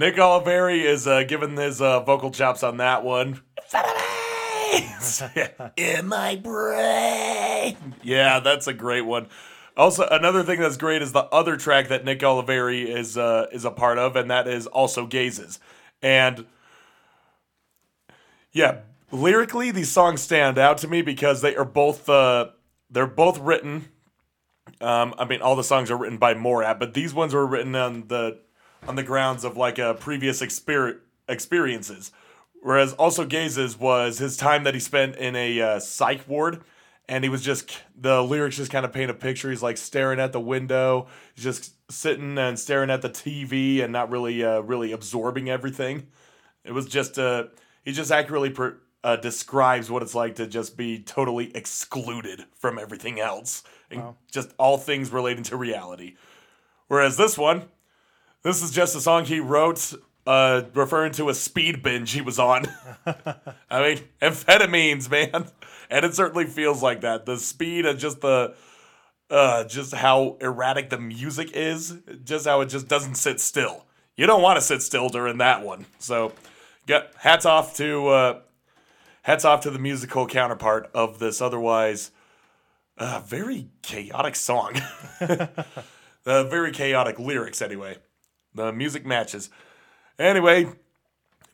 Nick Oliveri is uh, giving his uh, vocal chops on that one. In my brain. Yeah, that's a great one. Also, another thing that's great is the other track that Nick Oliveri is uh, is a part of, and that is also Gazes. And yeah, lyrically, these songs stand out to me because they are both uh, they're both written. Um, I mean, all the songs are written by Morat, but these ones were written on the on the grounds of like a previous exper- experiences. Whereas also Gazes was his time that he spent in a uh, psych ward, and he was just the lyrics just kind of paint a picture. He's like staring at the window, just sitting and staring at the TV and not really uh, really absorbing everything. It was just uh, he just accurately per- uh, describes what it's like to just be totally excluded from everything else, and just all things relating to reality. Whereas this one, this is just a song he wrote uh, referring to a speed binge he was on. I mean, amphetamines, man. And it certainly feels like that. The speed and just the uh, just how erratic the music is, just how it just doesn't sit still. You don't want to sit still during that one. So, get hats off to uh, hats off to the musical counterpart of this otherwise uh, very chaotic song. uh, very chaotic lyrics, anyway. The music matches. Anyway,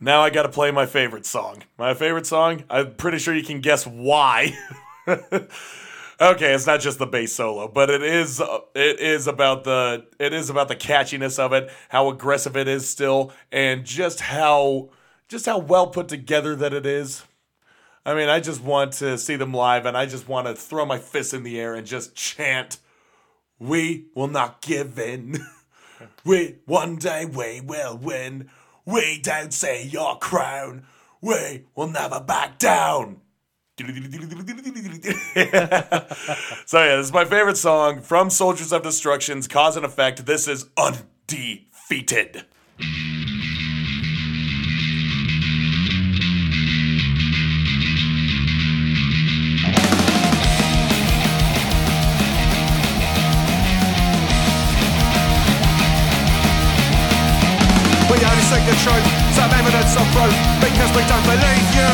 now I got to play my favorite song. My favorite song. I'm pretty sure you can guess why. okay, it's not just the bass solo, but it is. It is about the. It is about the catchiness of it, how aggressive it is still, and just how, just how well put together that it is. I mean, I just want to see them live, and I just want to throw my fists in the air and just chant, "We will not give in." We one day we will win. We don't see your crown. We will never back down. so yeah, this is my favorite song from Soldiers of Destruction's Cause and Effect. This is undefeated. The truth, some evidence of proof, because we don't believe you.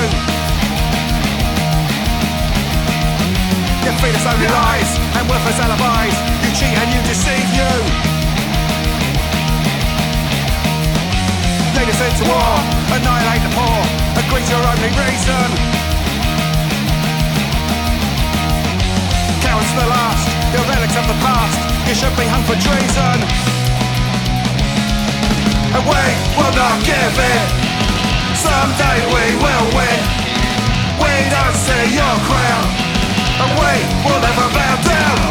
You feed us only lies and worthless alibis. You cheat and you deceive you. Lead us into war, annihilate the poor, agree to your only reason. Cowards to the last, you're relics of the past. You should be hung for treason and we will not give in. Someday we will win. We don't see your crown, and we will never bow down.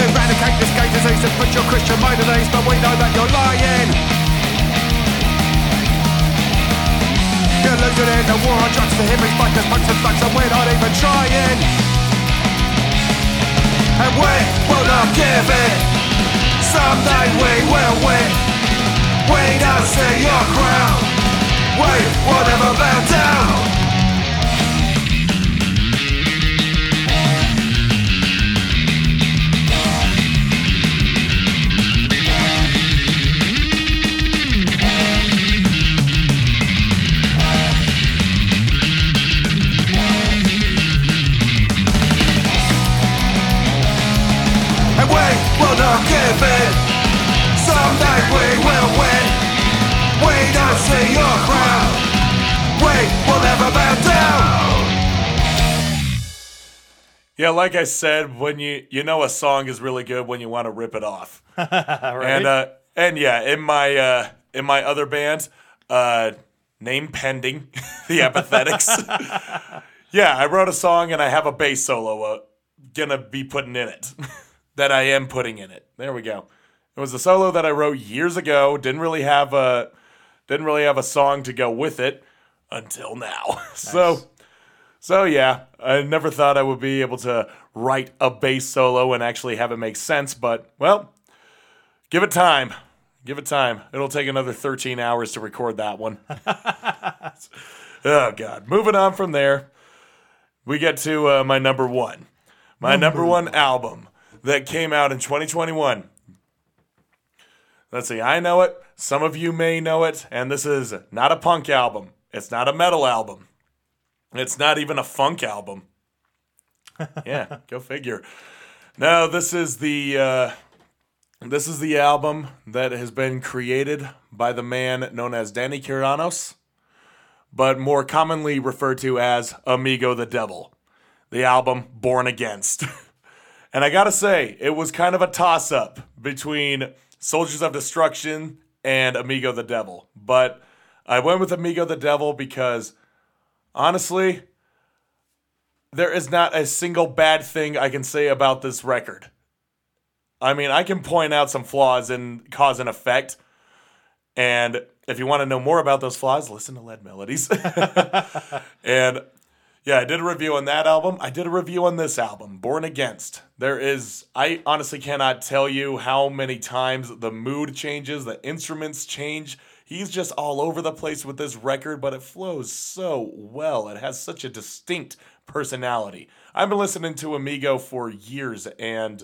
Eradicate this gay disease and put your Christian mind at ease, but we know that you're lying. You're losing in the war on drugs to hippies, bikers, punks and thugs, and we're not even trying. And we will not give in. Someday we will win. We don't see your crown. We will never bow down. Will not. Someday we will win. We don't see your crown. We will never bow down. Yeah, like I said, when you you know a song is really good when you want to rip it off. right? And uh and yeah, in my uh in my other band, uh name pending, the Apathetics. yeah, I wrote a song and I have a bass solo uh, gonna be putting in it. That I am putting in it. There we go. It was a solo that I wrote years ago. Didn't really have a didn't really have a song to go with it until now. So so yeah, I never thought I would be able to write a bass solo and actually have it make sense, but well, give it time. Give it time. It'll take another 13 hours to record that one. oh god. Moving on from there. we get to uh, my number one. My number one album that came out in 2021. Let's see, I know it. Some of you may know it. And this is not a punk album, it's not a metal album, it's not even a funk album. yeah, go figure. No, this is the. Uh, this is the album that has been created by the man known as Danny Kiranos, but more commonly referred to as Amigo the Devil. The album Born Against. and I gotta say, it was kind of a toss up between Soldiers of Destruction and Amigo the Devil. But I went with Amigo the Devil because honestly, there is not a single bad thing I can say about this record. I mean, I can point out some flaws in cause and effect. And if you want to know more about those flaws, listen to Lead Melodies. and yeah, I did a review on that album. I did a review on this album, Born Against. There is, I honestly cannot tell you how many times the mood changes, the instruments change. He's just all over the place with this record, but it flows so well. It has such a distinct personality. I've been listening to Amigo for years, and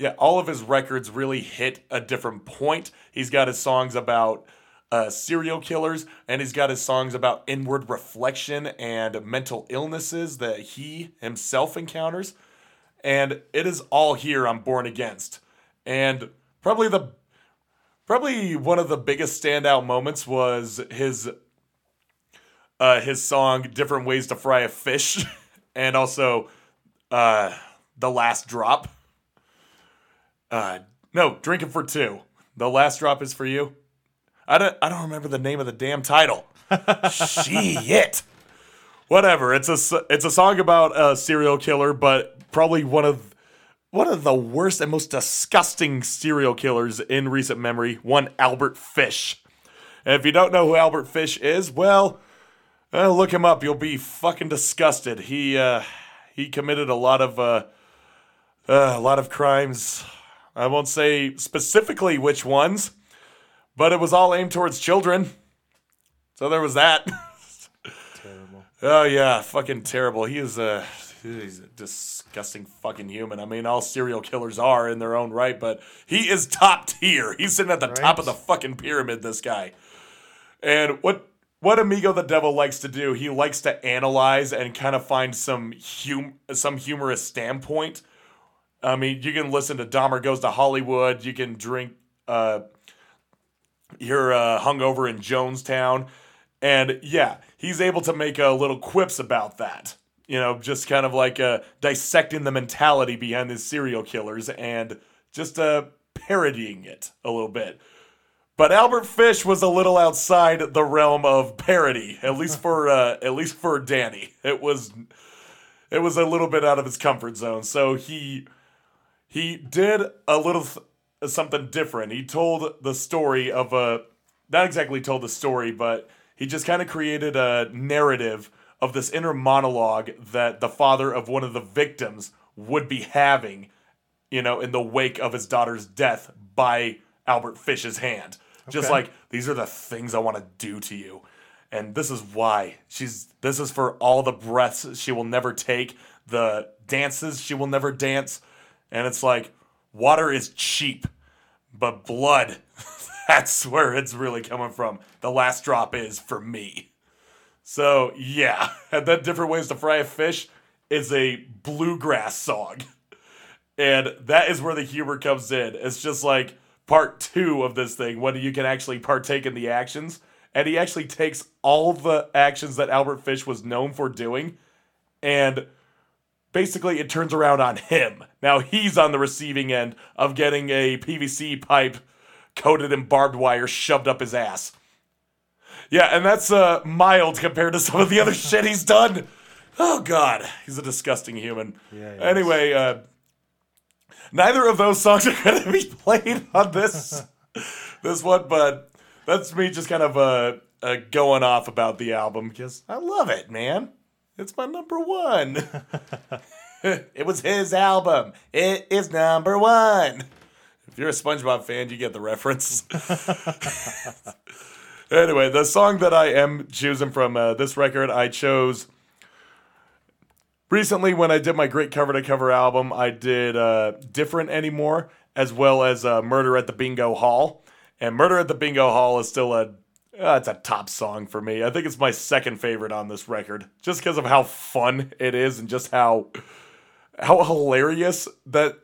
yeah, all of his records really hit a different point. He's got his songs about uh, serial killers, and he's got his songs about inward reflection and mental illnesses that he himself encounters. And it is all here on Born Against. And probably the probably one of the biggest standout moments was his uh, his song "Different Ways to Fry a Fish," and also uh, "The Last Drop." Uh, no, drinking for two. The last drop is for you. I don't. I don't remember the name of the damn title. Shit. Whatever. It's a. It's a song about a serial killer, but probably one of one of the worst and most disgusting serial killers in recent memory. One Albert Fish. And if you don't know who Albert Fish is, well, uh, look him up. You'll be fucking disgusted. He uh, he committed a lot of uh, uh, a lot of crimes. I won't say specifically which ones, but it was all aimed towards children. So there was that. Terrible. Oh yeah, fucking terrible. He is a he's a disgusting fucking human. I mean, all serial killers are in their own right, but he is top tier. He's sitting at the top of the fucking pyramid. This guy. And what what Amigo the Devil likes to do, he likes to analyze and kind of find some hum some humorous standpoint. I mean, you can listen to Dahmer Goes to Hollywood. You can drink uh, you're uh, hungover in Jonestown. And yeah, he's able to make uh, little quips about that. You know, just kind of like uh, dissecting the mentality behind these serial killers and just uh, parodying it a little bit. But Albert Fish was a little outside the realm of parody, at least for uh, at least for Danny. It was it was a little bit out of his comfort zone. So he he did a little th- something different. He told the story of a not exactly told the story, but he just kind of created a narrative of this inner monologue that the father of one of the victims would be having, you know, in the wake of his daughter's death by Albert Fish's hand. Just like these are the things I want to do to you. And this is why. She's this is for all the breaths she will never take, the dances she will never dance. And it's like water is cheap, but blood that's where it's really coming from. The last drop is for me. So yeah, and then different ways to fry a fish is a bluegrass song, and that is where the humor comes in. It's just like part two of this thing when you can actually partake in the actions, and he actually takes all the actions that Albert Fish was known for doing, and basically it turns around on him. Now he's on the receiving end of getting a PVC pipe coated in barbed wire shoved up his ass. Yeah, and that's uh, mild compared to some of the other shit he's done. Oh God, he's a disgusting human. Yeah, anyway, uh, neither of those songs are going to be played on this this one, but that's me just kind of uh, uh, going off about the album because I love it, man. It's my number one. it was his album. It is number one. If you're a SpongeBob fan, you get the reference. anyway, the song that I am choosing from uh, this record, I chose recently when I did my great cover to cover album, I did uh, Different Anymore as well as uh, Murder at the Bingo Hall. And Murder at the Bingo Hall is still a uh, it's a top song for me. I think it's my second favorite on this record, just because of how fun it is and just how how hilarious that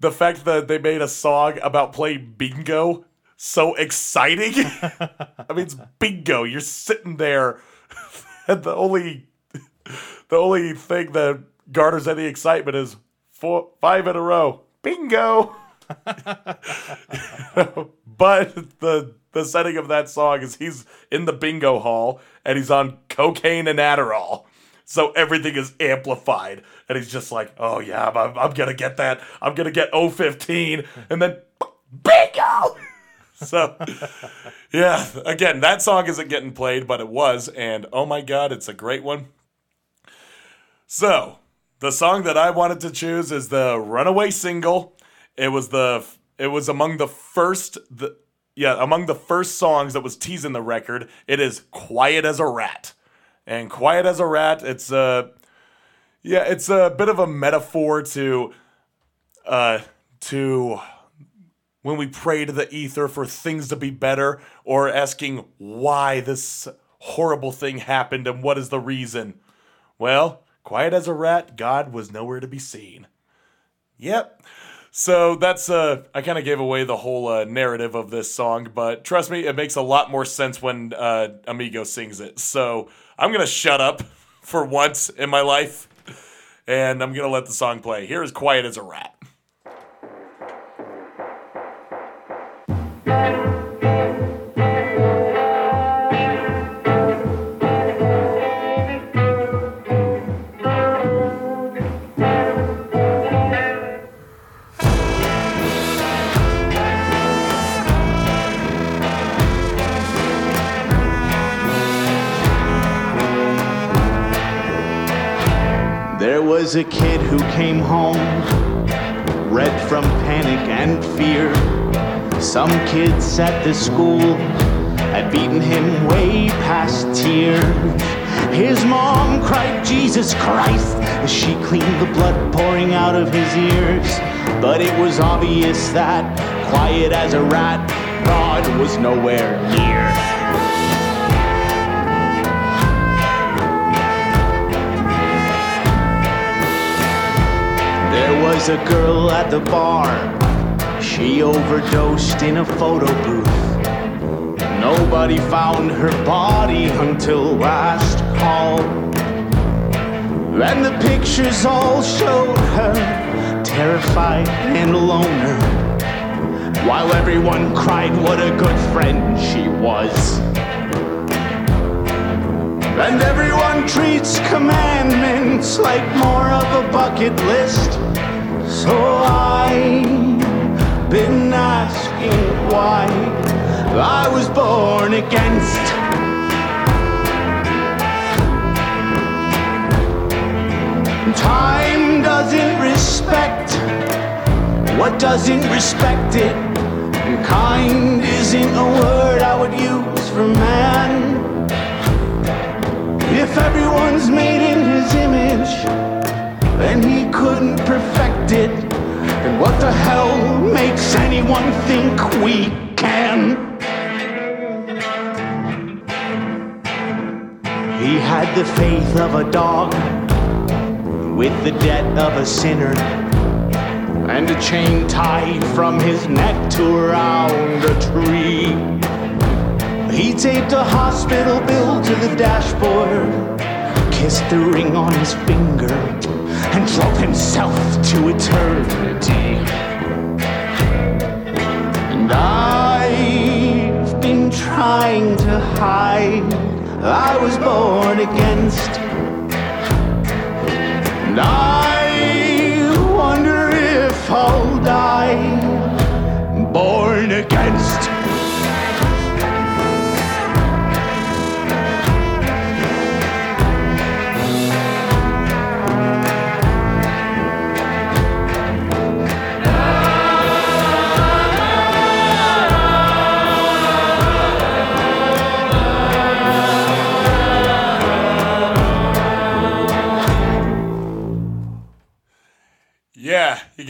the fact that they made a song about playing bingo so exciting. I mean, it's bingo. You're sitting there, and the only the only thing that garners any excitement is four five in a row. Bingo. but the the setting of that song is he's in the bingo hall and he's on cocaine and Adderall. So everything is amplified. And he's just like, oh yeah, I'm, I'm going to get that. I'm going to get 015. And then bingo! so, yeah, again, that song isn't getting played, but it was. And oh my God, it's a great one. So, the song that I wanted to choose is the Runaway single. It was the it was among the first the yeah, among the first songs that was teasing the record. It is Quiet as a Rat. And Quiet as a Rat, it's a yeah, it's a bit of a metaphor to uh to when we pray to the ether for things to be better or asking why this horrible thing happened and what is the reason. Well, quiet as a rat, God was nowhere to be seen. Yep. So that's uh I kind of gave away the whole uh, narrative of this song, but trust me, it makes a lot more sense when uh, Amigo sings it. So I'm gonna shut up for once in my life, and I'm gonna let the song play. Here is "Quiet as a Rat." A kid who came home, red from panic and fear. Some kids at the school had beaten him way past tears. His mom cried, Jesus Christ, as she cleaned the blood pouring out of his ears. But it was obvious that, quiet as a rat, God was nowhere near. There was a girl at the bar. She overdosed in a photo booth. Nobody found her body until last call. And the pictures all showed her terrified and alone. While everyone cried what a good friend she was. And everyone treats commandments like more of a bucket list. So I've been asking why I was born against. Time doesn't respect what doesn't respect it. And kind isn't a word I would use for man. If everyone's made in his image, and he couldn't perfect it, then what the hell makes anyone think we can? He had the faith of a dog, with the debt of a sinner, and a chain tied from his neck to around a tree. He taped a hospital bill to the dashboard, kissed the ring on his finger, and drove himself to eternity. And I've been trying to hide I was born against. And I wonder if I'll die born against.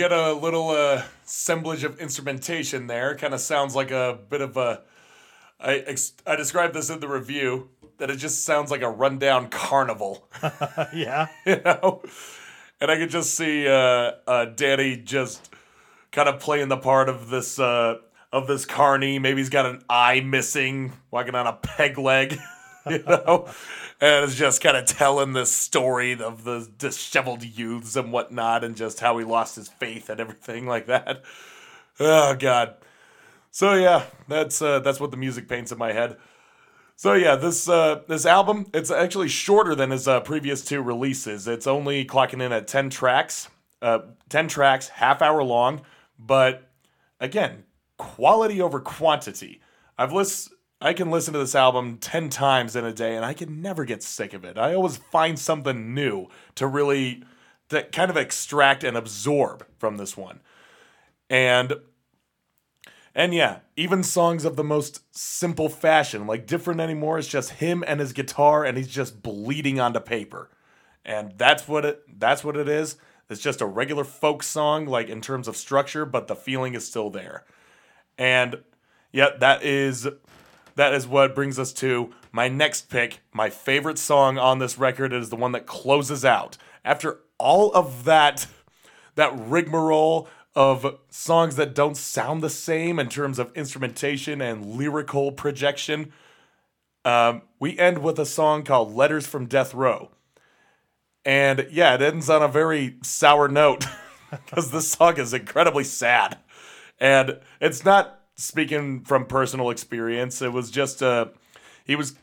Get a little uh, assemblage of instrumentation there. Kind of sounds like a bit of a. I ex- I described this in the review that it just sounds like a rundown carnival, Yeah. you know. And I could just see uh, uh, Danny just kind of playing the part of this uh, of this carny. Maybe he's got an eye missing, walking on a peg leg, you know, and it's just kind of telling the story of the disheveled youths and whatnot, and just how he lost his faith and everything like that. Oh God. So yeah, that's uh, that's what the music paints in my head. So yeah, this uh, this album it's actually shorter than his uh, previous two releases. It's only clocking in at ten tracks, uh, ten tracks, half hour long. But again, quality over quantity. I've list I can listen to this album ten times in a day, and I can never get sick of it. I always find something new to really to kind of extract and absorb from this one, and and yeah, even songs of the most simple fashion, like Different Anymore, is just him and his guitar, and he's just bleeding onto paper. And that's what it that's what it is. It's just a regular folk song, like in terms of structure, but the feeling is still there. And yeah, that is that is what brings us to my next pick. My favorite song on this record is the one that closes out. After all of that that rigmarole of songs that don't sound the same in terms of instrumentation and lyrical projection, um, we end with a song called Letters from Death Row. And yeah, it ends on a very sour note because this song is incredibly sad. And it's not speaking from personal experience, it was just uh, he was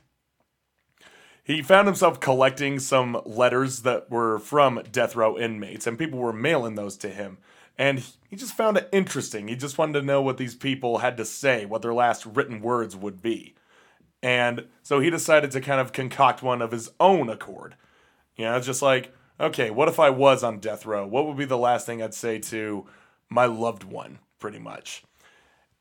he found himself collecting some letters that were from death row inmates, and people were mailing those to him. And he just found it interesting. He just wanted to know what these people had to say, what their last written words would be. And so he decided to kind of concoct one of his own accord. You know, it's just like, okay, what if I was on death row? What would be the last thing I'd say to my loved one, pretty much?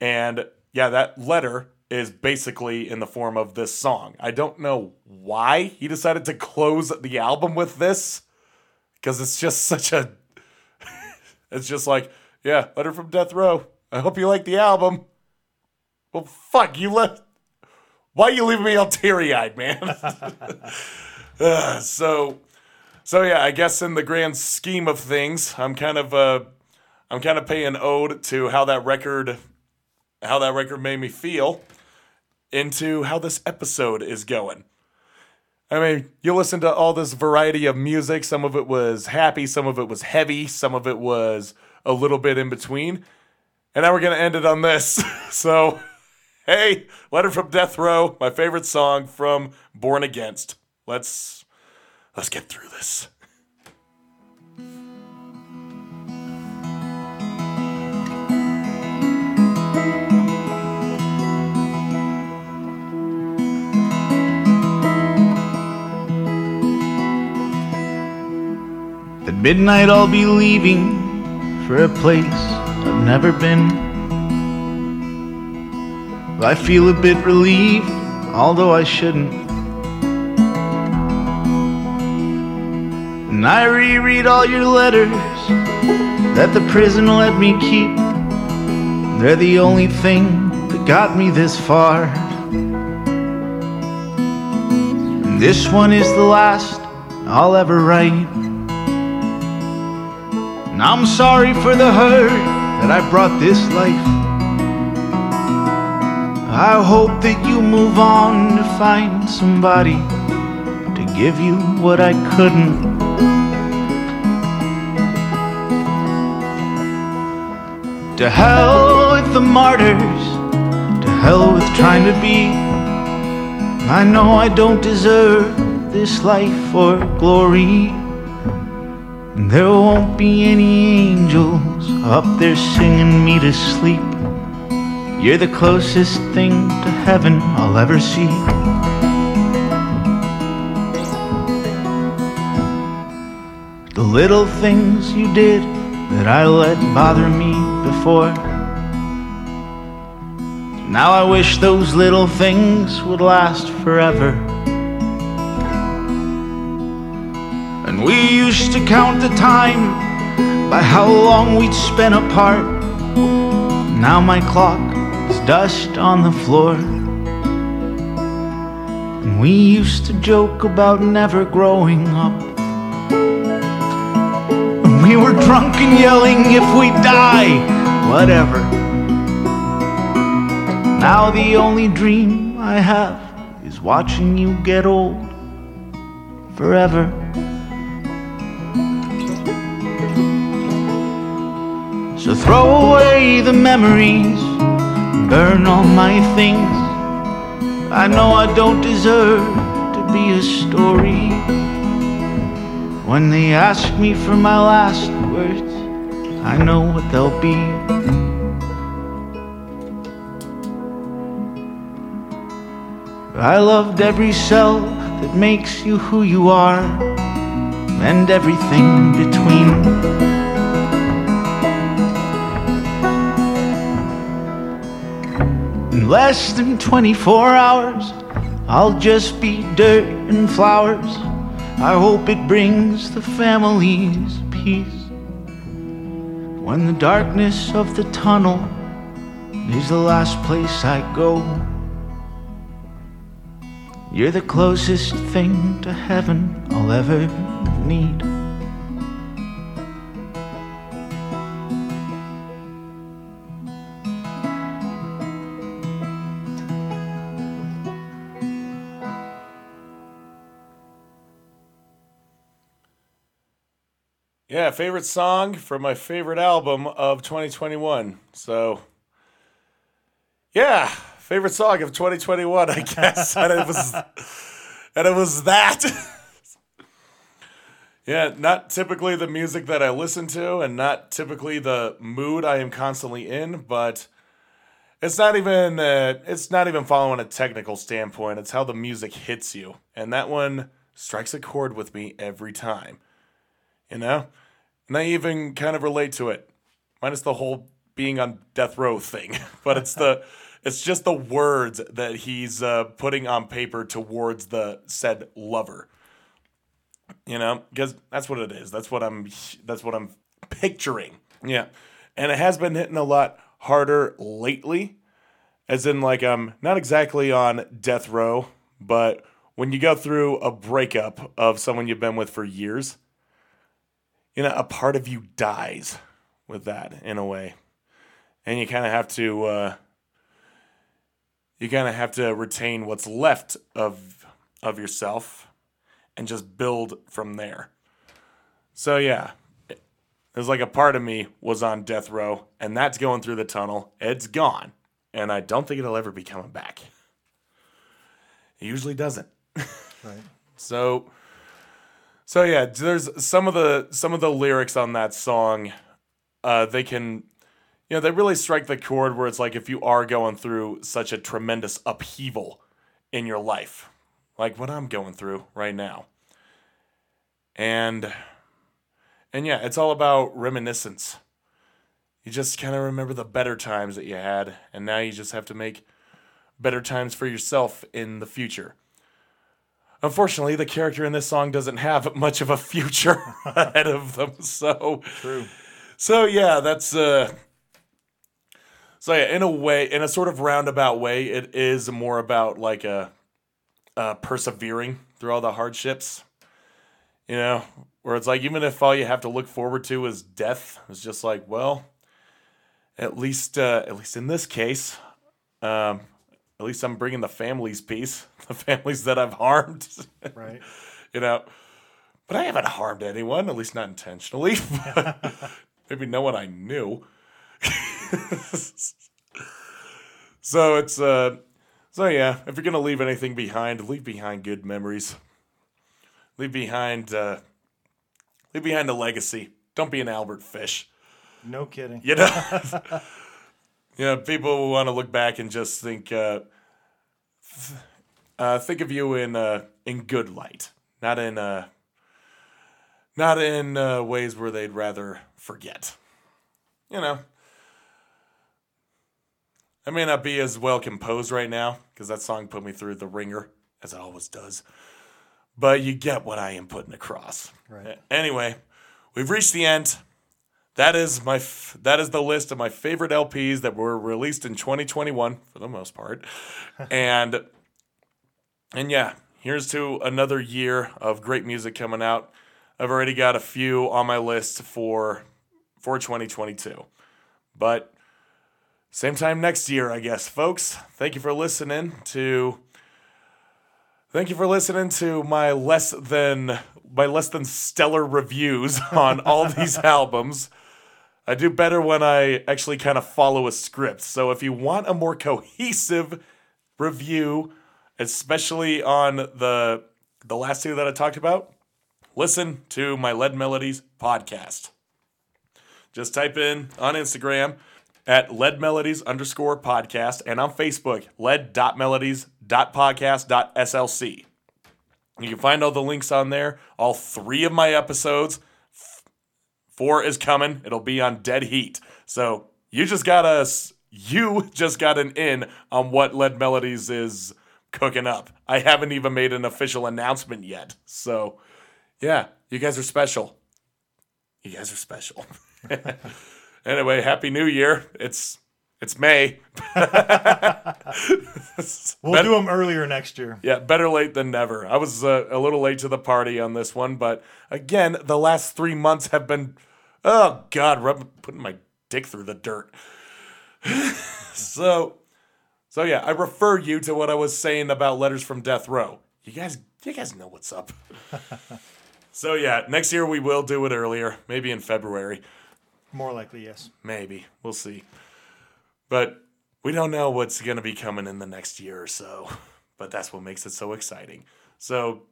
And yeah, that letter is basically in the form of this song. I don't know why he decided to close the album with this, because it's just such a. it's just like, yeah, letter from death row. I hope you like the album. Well, fuck, you left. Why you leaving me all teary eyed, man? Uh, so, so yeah, I guess in the grand scheme of things, I'm kind of uh, I'm kind of paying ode to how that record, how that record made me feel, into how this episode is going. I mean, you listen to all this variety of music. Some of it was happy, some of it was heavy, some of it was a little bit in between. And now we're gonna end it on this. so, hey, letter from Death Row, my favorite song from Born Against. Let's let's get through this. Midnight I'll be leaving for a place I've never been. I feel a bit relieved, although I shouldn't. And I reread all your letters that the prison let me keep. They're the only thing that got me this far. And this one is the last I'll ever write. And I'm sorry for the hurt that I brought this life. I hope that you move on to find somebody to give you what I couldn't. To hell with the martyrs, to hell with trying to be. I know I don't deserve this life or glory. There won't be any angels up there singing me to sleep. You're the closest thing to heaven I'll ever see. The little things you did that I let bother me before. Now I wish those little things would last forever. We used to count the time by how long we'd spent apart. Now my clock is dust on the floor. And we used to joke about never growing up. And we were drunk and yelling if we die, whatever. Now the only dream I have is watching you get old forever. So throw away the memories, burn all my things. I know I don't deserve to be a story. When they ask me for my last words, I know what they'll be. I loved every cell that makes you who you are, and everything between. Less than 24 hours, I'll just be dirt and flowers. I hope it brings the families peace. When the darkness of the tunnel is the last place I go, you're the closest thing to heaven I'll ever need. Yeah, favorite song from my favorite album of 2021. So, yeah, favorite song of 2021, I guess. and it was, and it was that. yeah, not typically the music that I listen to, and not typically the mood I am constantly in, but it's not even uh, it's not even following a technical standpoint. It's how the music hits you, and that one strikes a chord with me every time you know? And I even kind of relate to it, minus the whole being on death row thing. but it's the, it's just the words that he's uh, putting on paper towards the said lover. You know, because that's what it is. That's what I'm. That's what I'm picturing. Yeah, and it has been hitting a lot harder lately, as in like I'm not exactly on death row, but when you go through a breakup of someone you've been with for years, you know, a part of you dies with that in a way. And you kind of have to, uh, you kind of have to retain what's left of, of yourself and just build from there. So, yeah, there's like a part of me was on death row, and that's going through the tunnel. It's gone. And I don't think it'll ever be coming back. It usually doesn't. Right. So, so yeah, there's some of the some of the lyrics on that song. Uh, they can, you know, they really strike the chord where it's like if you are going through such a tremendous upheaval in your life, like what I'm going through right now, and and yeah, it's all about reminiscence. You just kind of remember the better times that you had, and now you just have to make better times for yourself in the future. Unfortunately, the character in this song doesn't have much of a future ahead of them. So True. So yeah, that's uh So yeah, in a way, in a sort of roundabout way, it is more about like a uh persevering through all the hardships. You know, where it's like even if all you have to look forward to is death, it's just like, well, at least uh at least in this case, um at least I'm bringing the families peace, the families that I've harmed. Right. you know. But I haven't harmed anyone, at least not intentionally. Maybe no one I knew. so it's uh so yeah, if you're gonna leave anything behind, leave behind good memories. Leave behind uh leave behind a legacy. Don't be an Albert Fish. No kidding. You know, you know, people will want to look back and just think, uh, th- uh, think of you in uh, in good light, not in uh, not in uh, ways where they'd rather forget. You know, I may not be as well composed right now because that song put me through the wringer as it always does. But you get what I am putting across. Right. Anyway, we've reached the end. That is my f- that is the list of my favorite LPs that were released in 2021 for the most part, and and yeah, here's to another year of great music coming out. I've already got a few on my list for for 2022, but same time next year, I guess, folks. Thank you for listening to. Thank you for listening to my less than my less than stellar reviews on all these albums. I do better when I actually kind of follow a script. So if you want a more cohesive review, especially on the the last two that I talked about, listen to my Lead Melodies podcast. Just type in on Instagram at Lead Melodies underscore podcast and on Facebook, lead.melodies.podcast.slc. You can find all the links on there, all three of my episodes. Four is coming. It'll be on Dead Heat. So you just got us. You just got an in on what Lead Melodies is cooking up. I haven't even made an official announcement yet. So, yeah, you guys are special. You guys are special. anyway, happy New Year. It's it's May. We'll Bet- do them earlier next year. Yeah, better late than never. I was uh, a little late to the party on this one, but again, the last three months have been, oh God, rub, putting my dick through the dirt. so, so yeah, I refer you to what I was saying about letters from death row. You guys, you guys know what's up. so yeah, next year we will do it earlier, maybe in February. More likely, yes. Maybe. We'll see. But we don't know what's going to be coming in the next year or so. But that's what makes it so exciting. So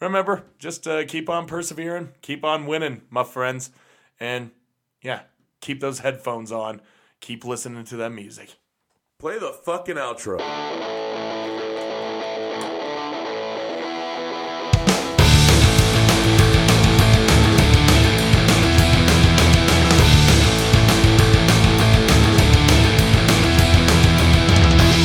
remember, just uh, keep on persevering, keep on winning, my friends. And yeah, keep those headphones on, keep listening to that music. Play the fucking outro.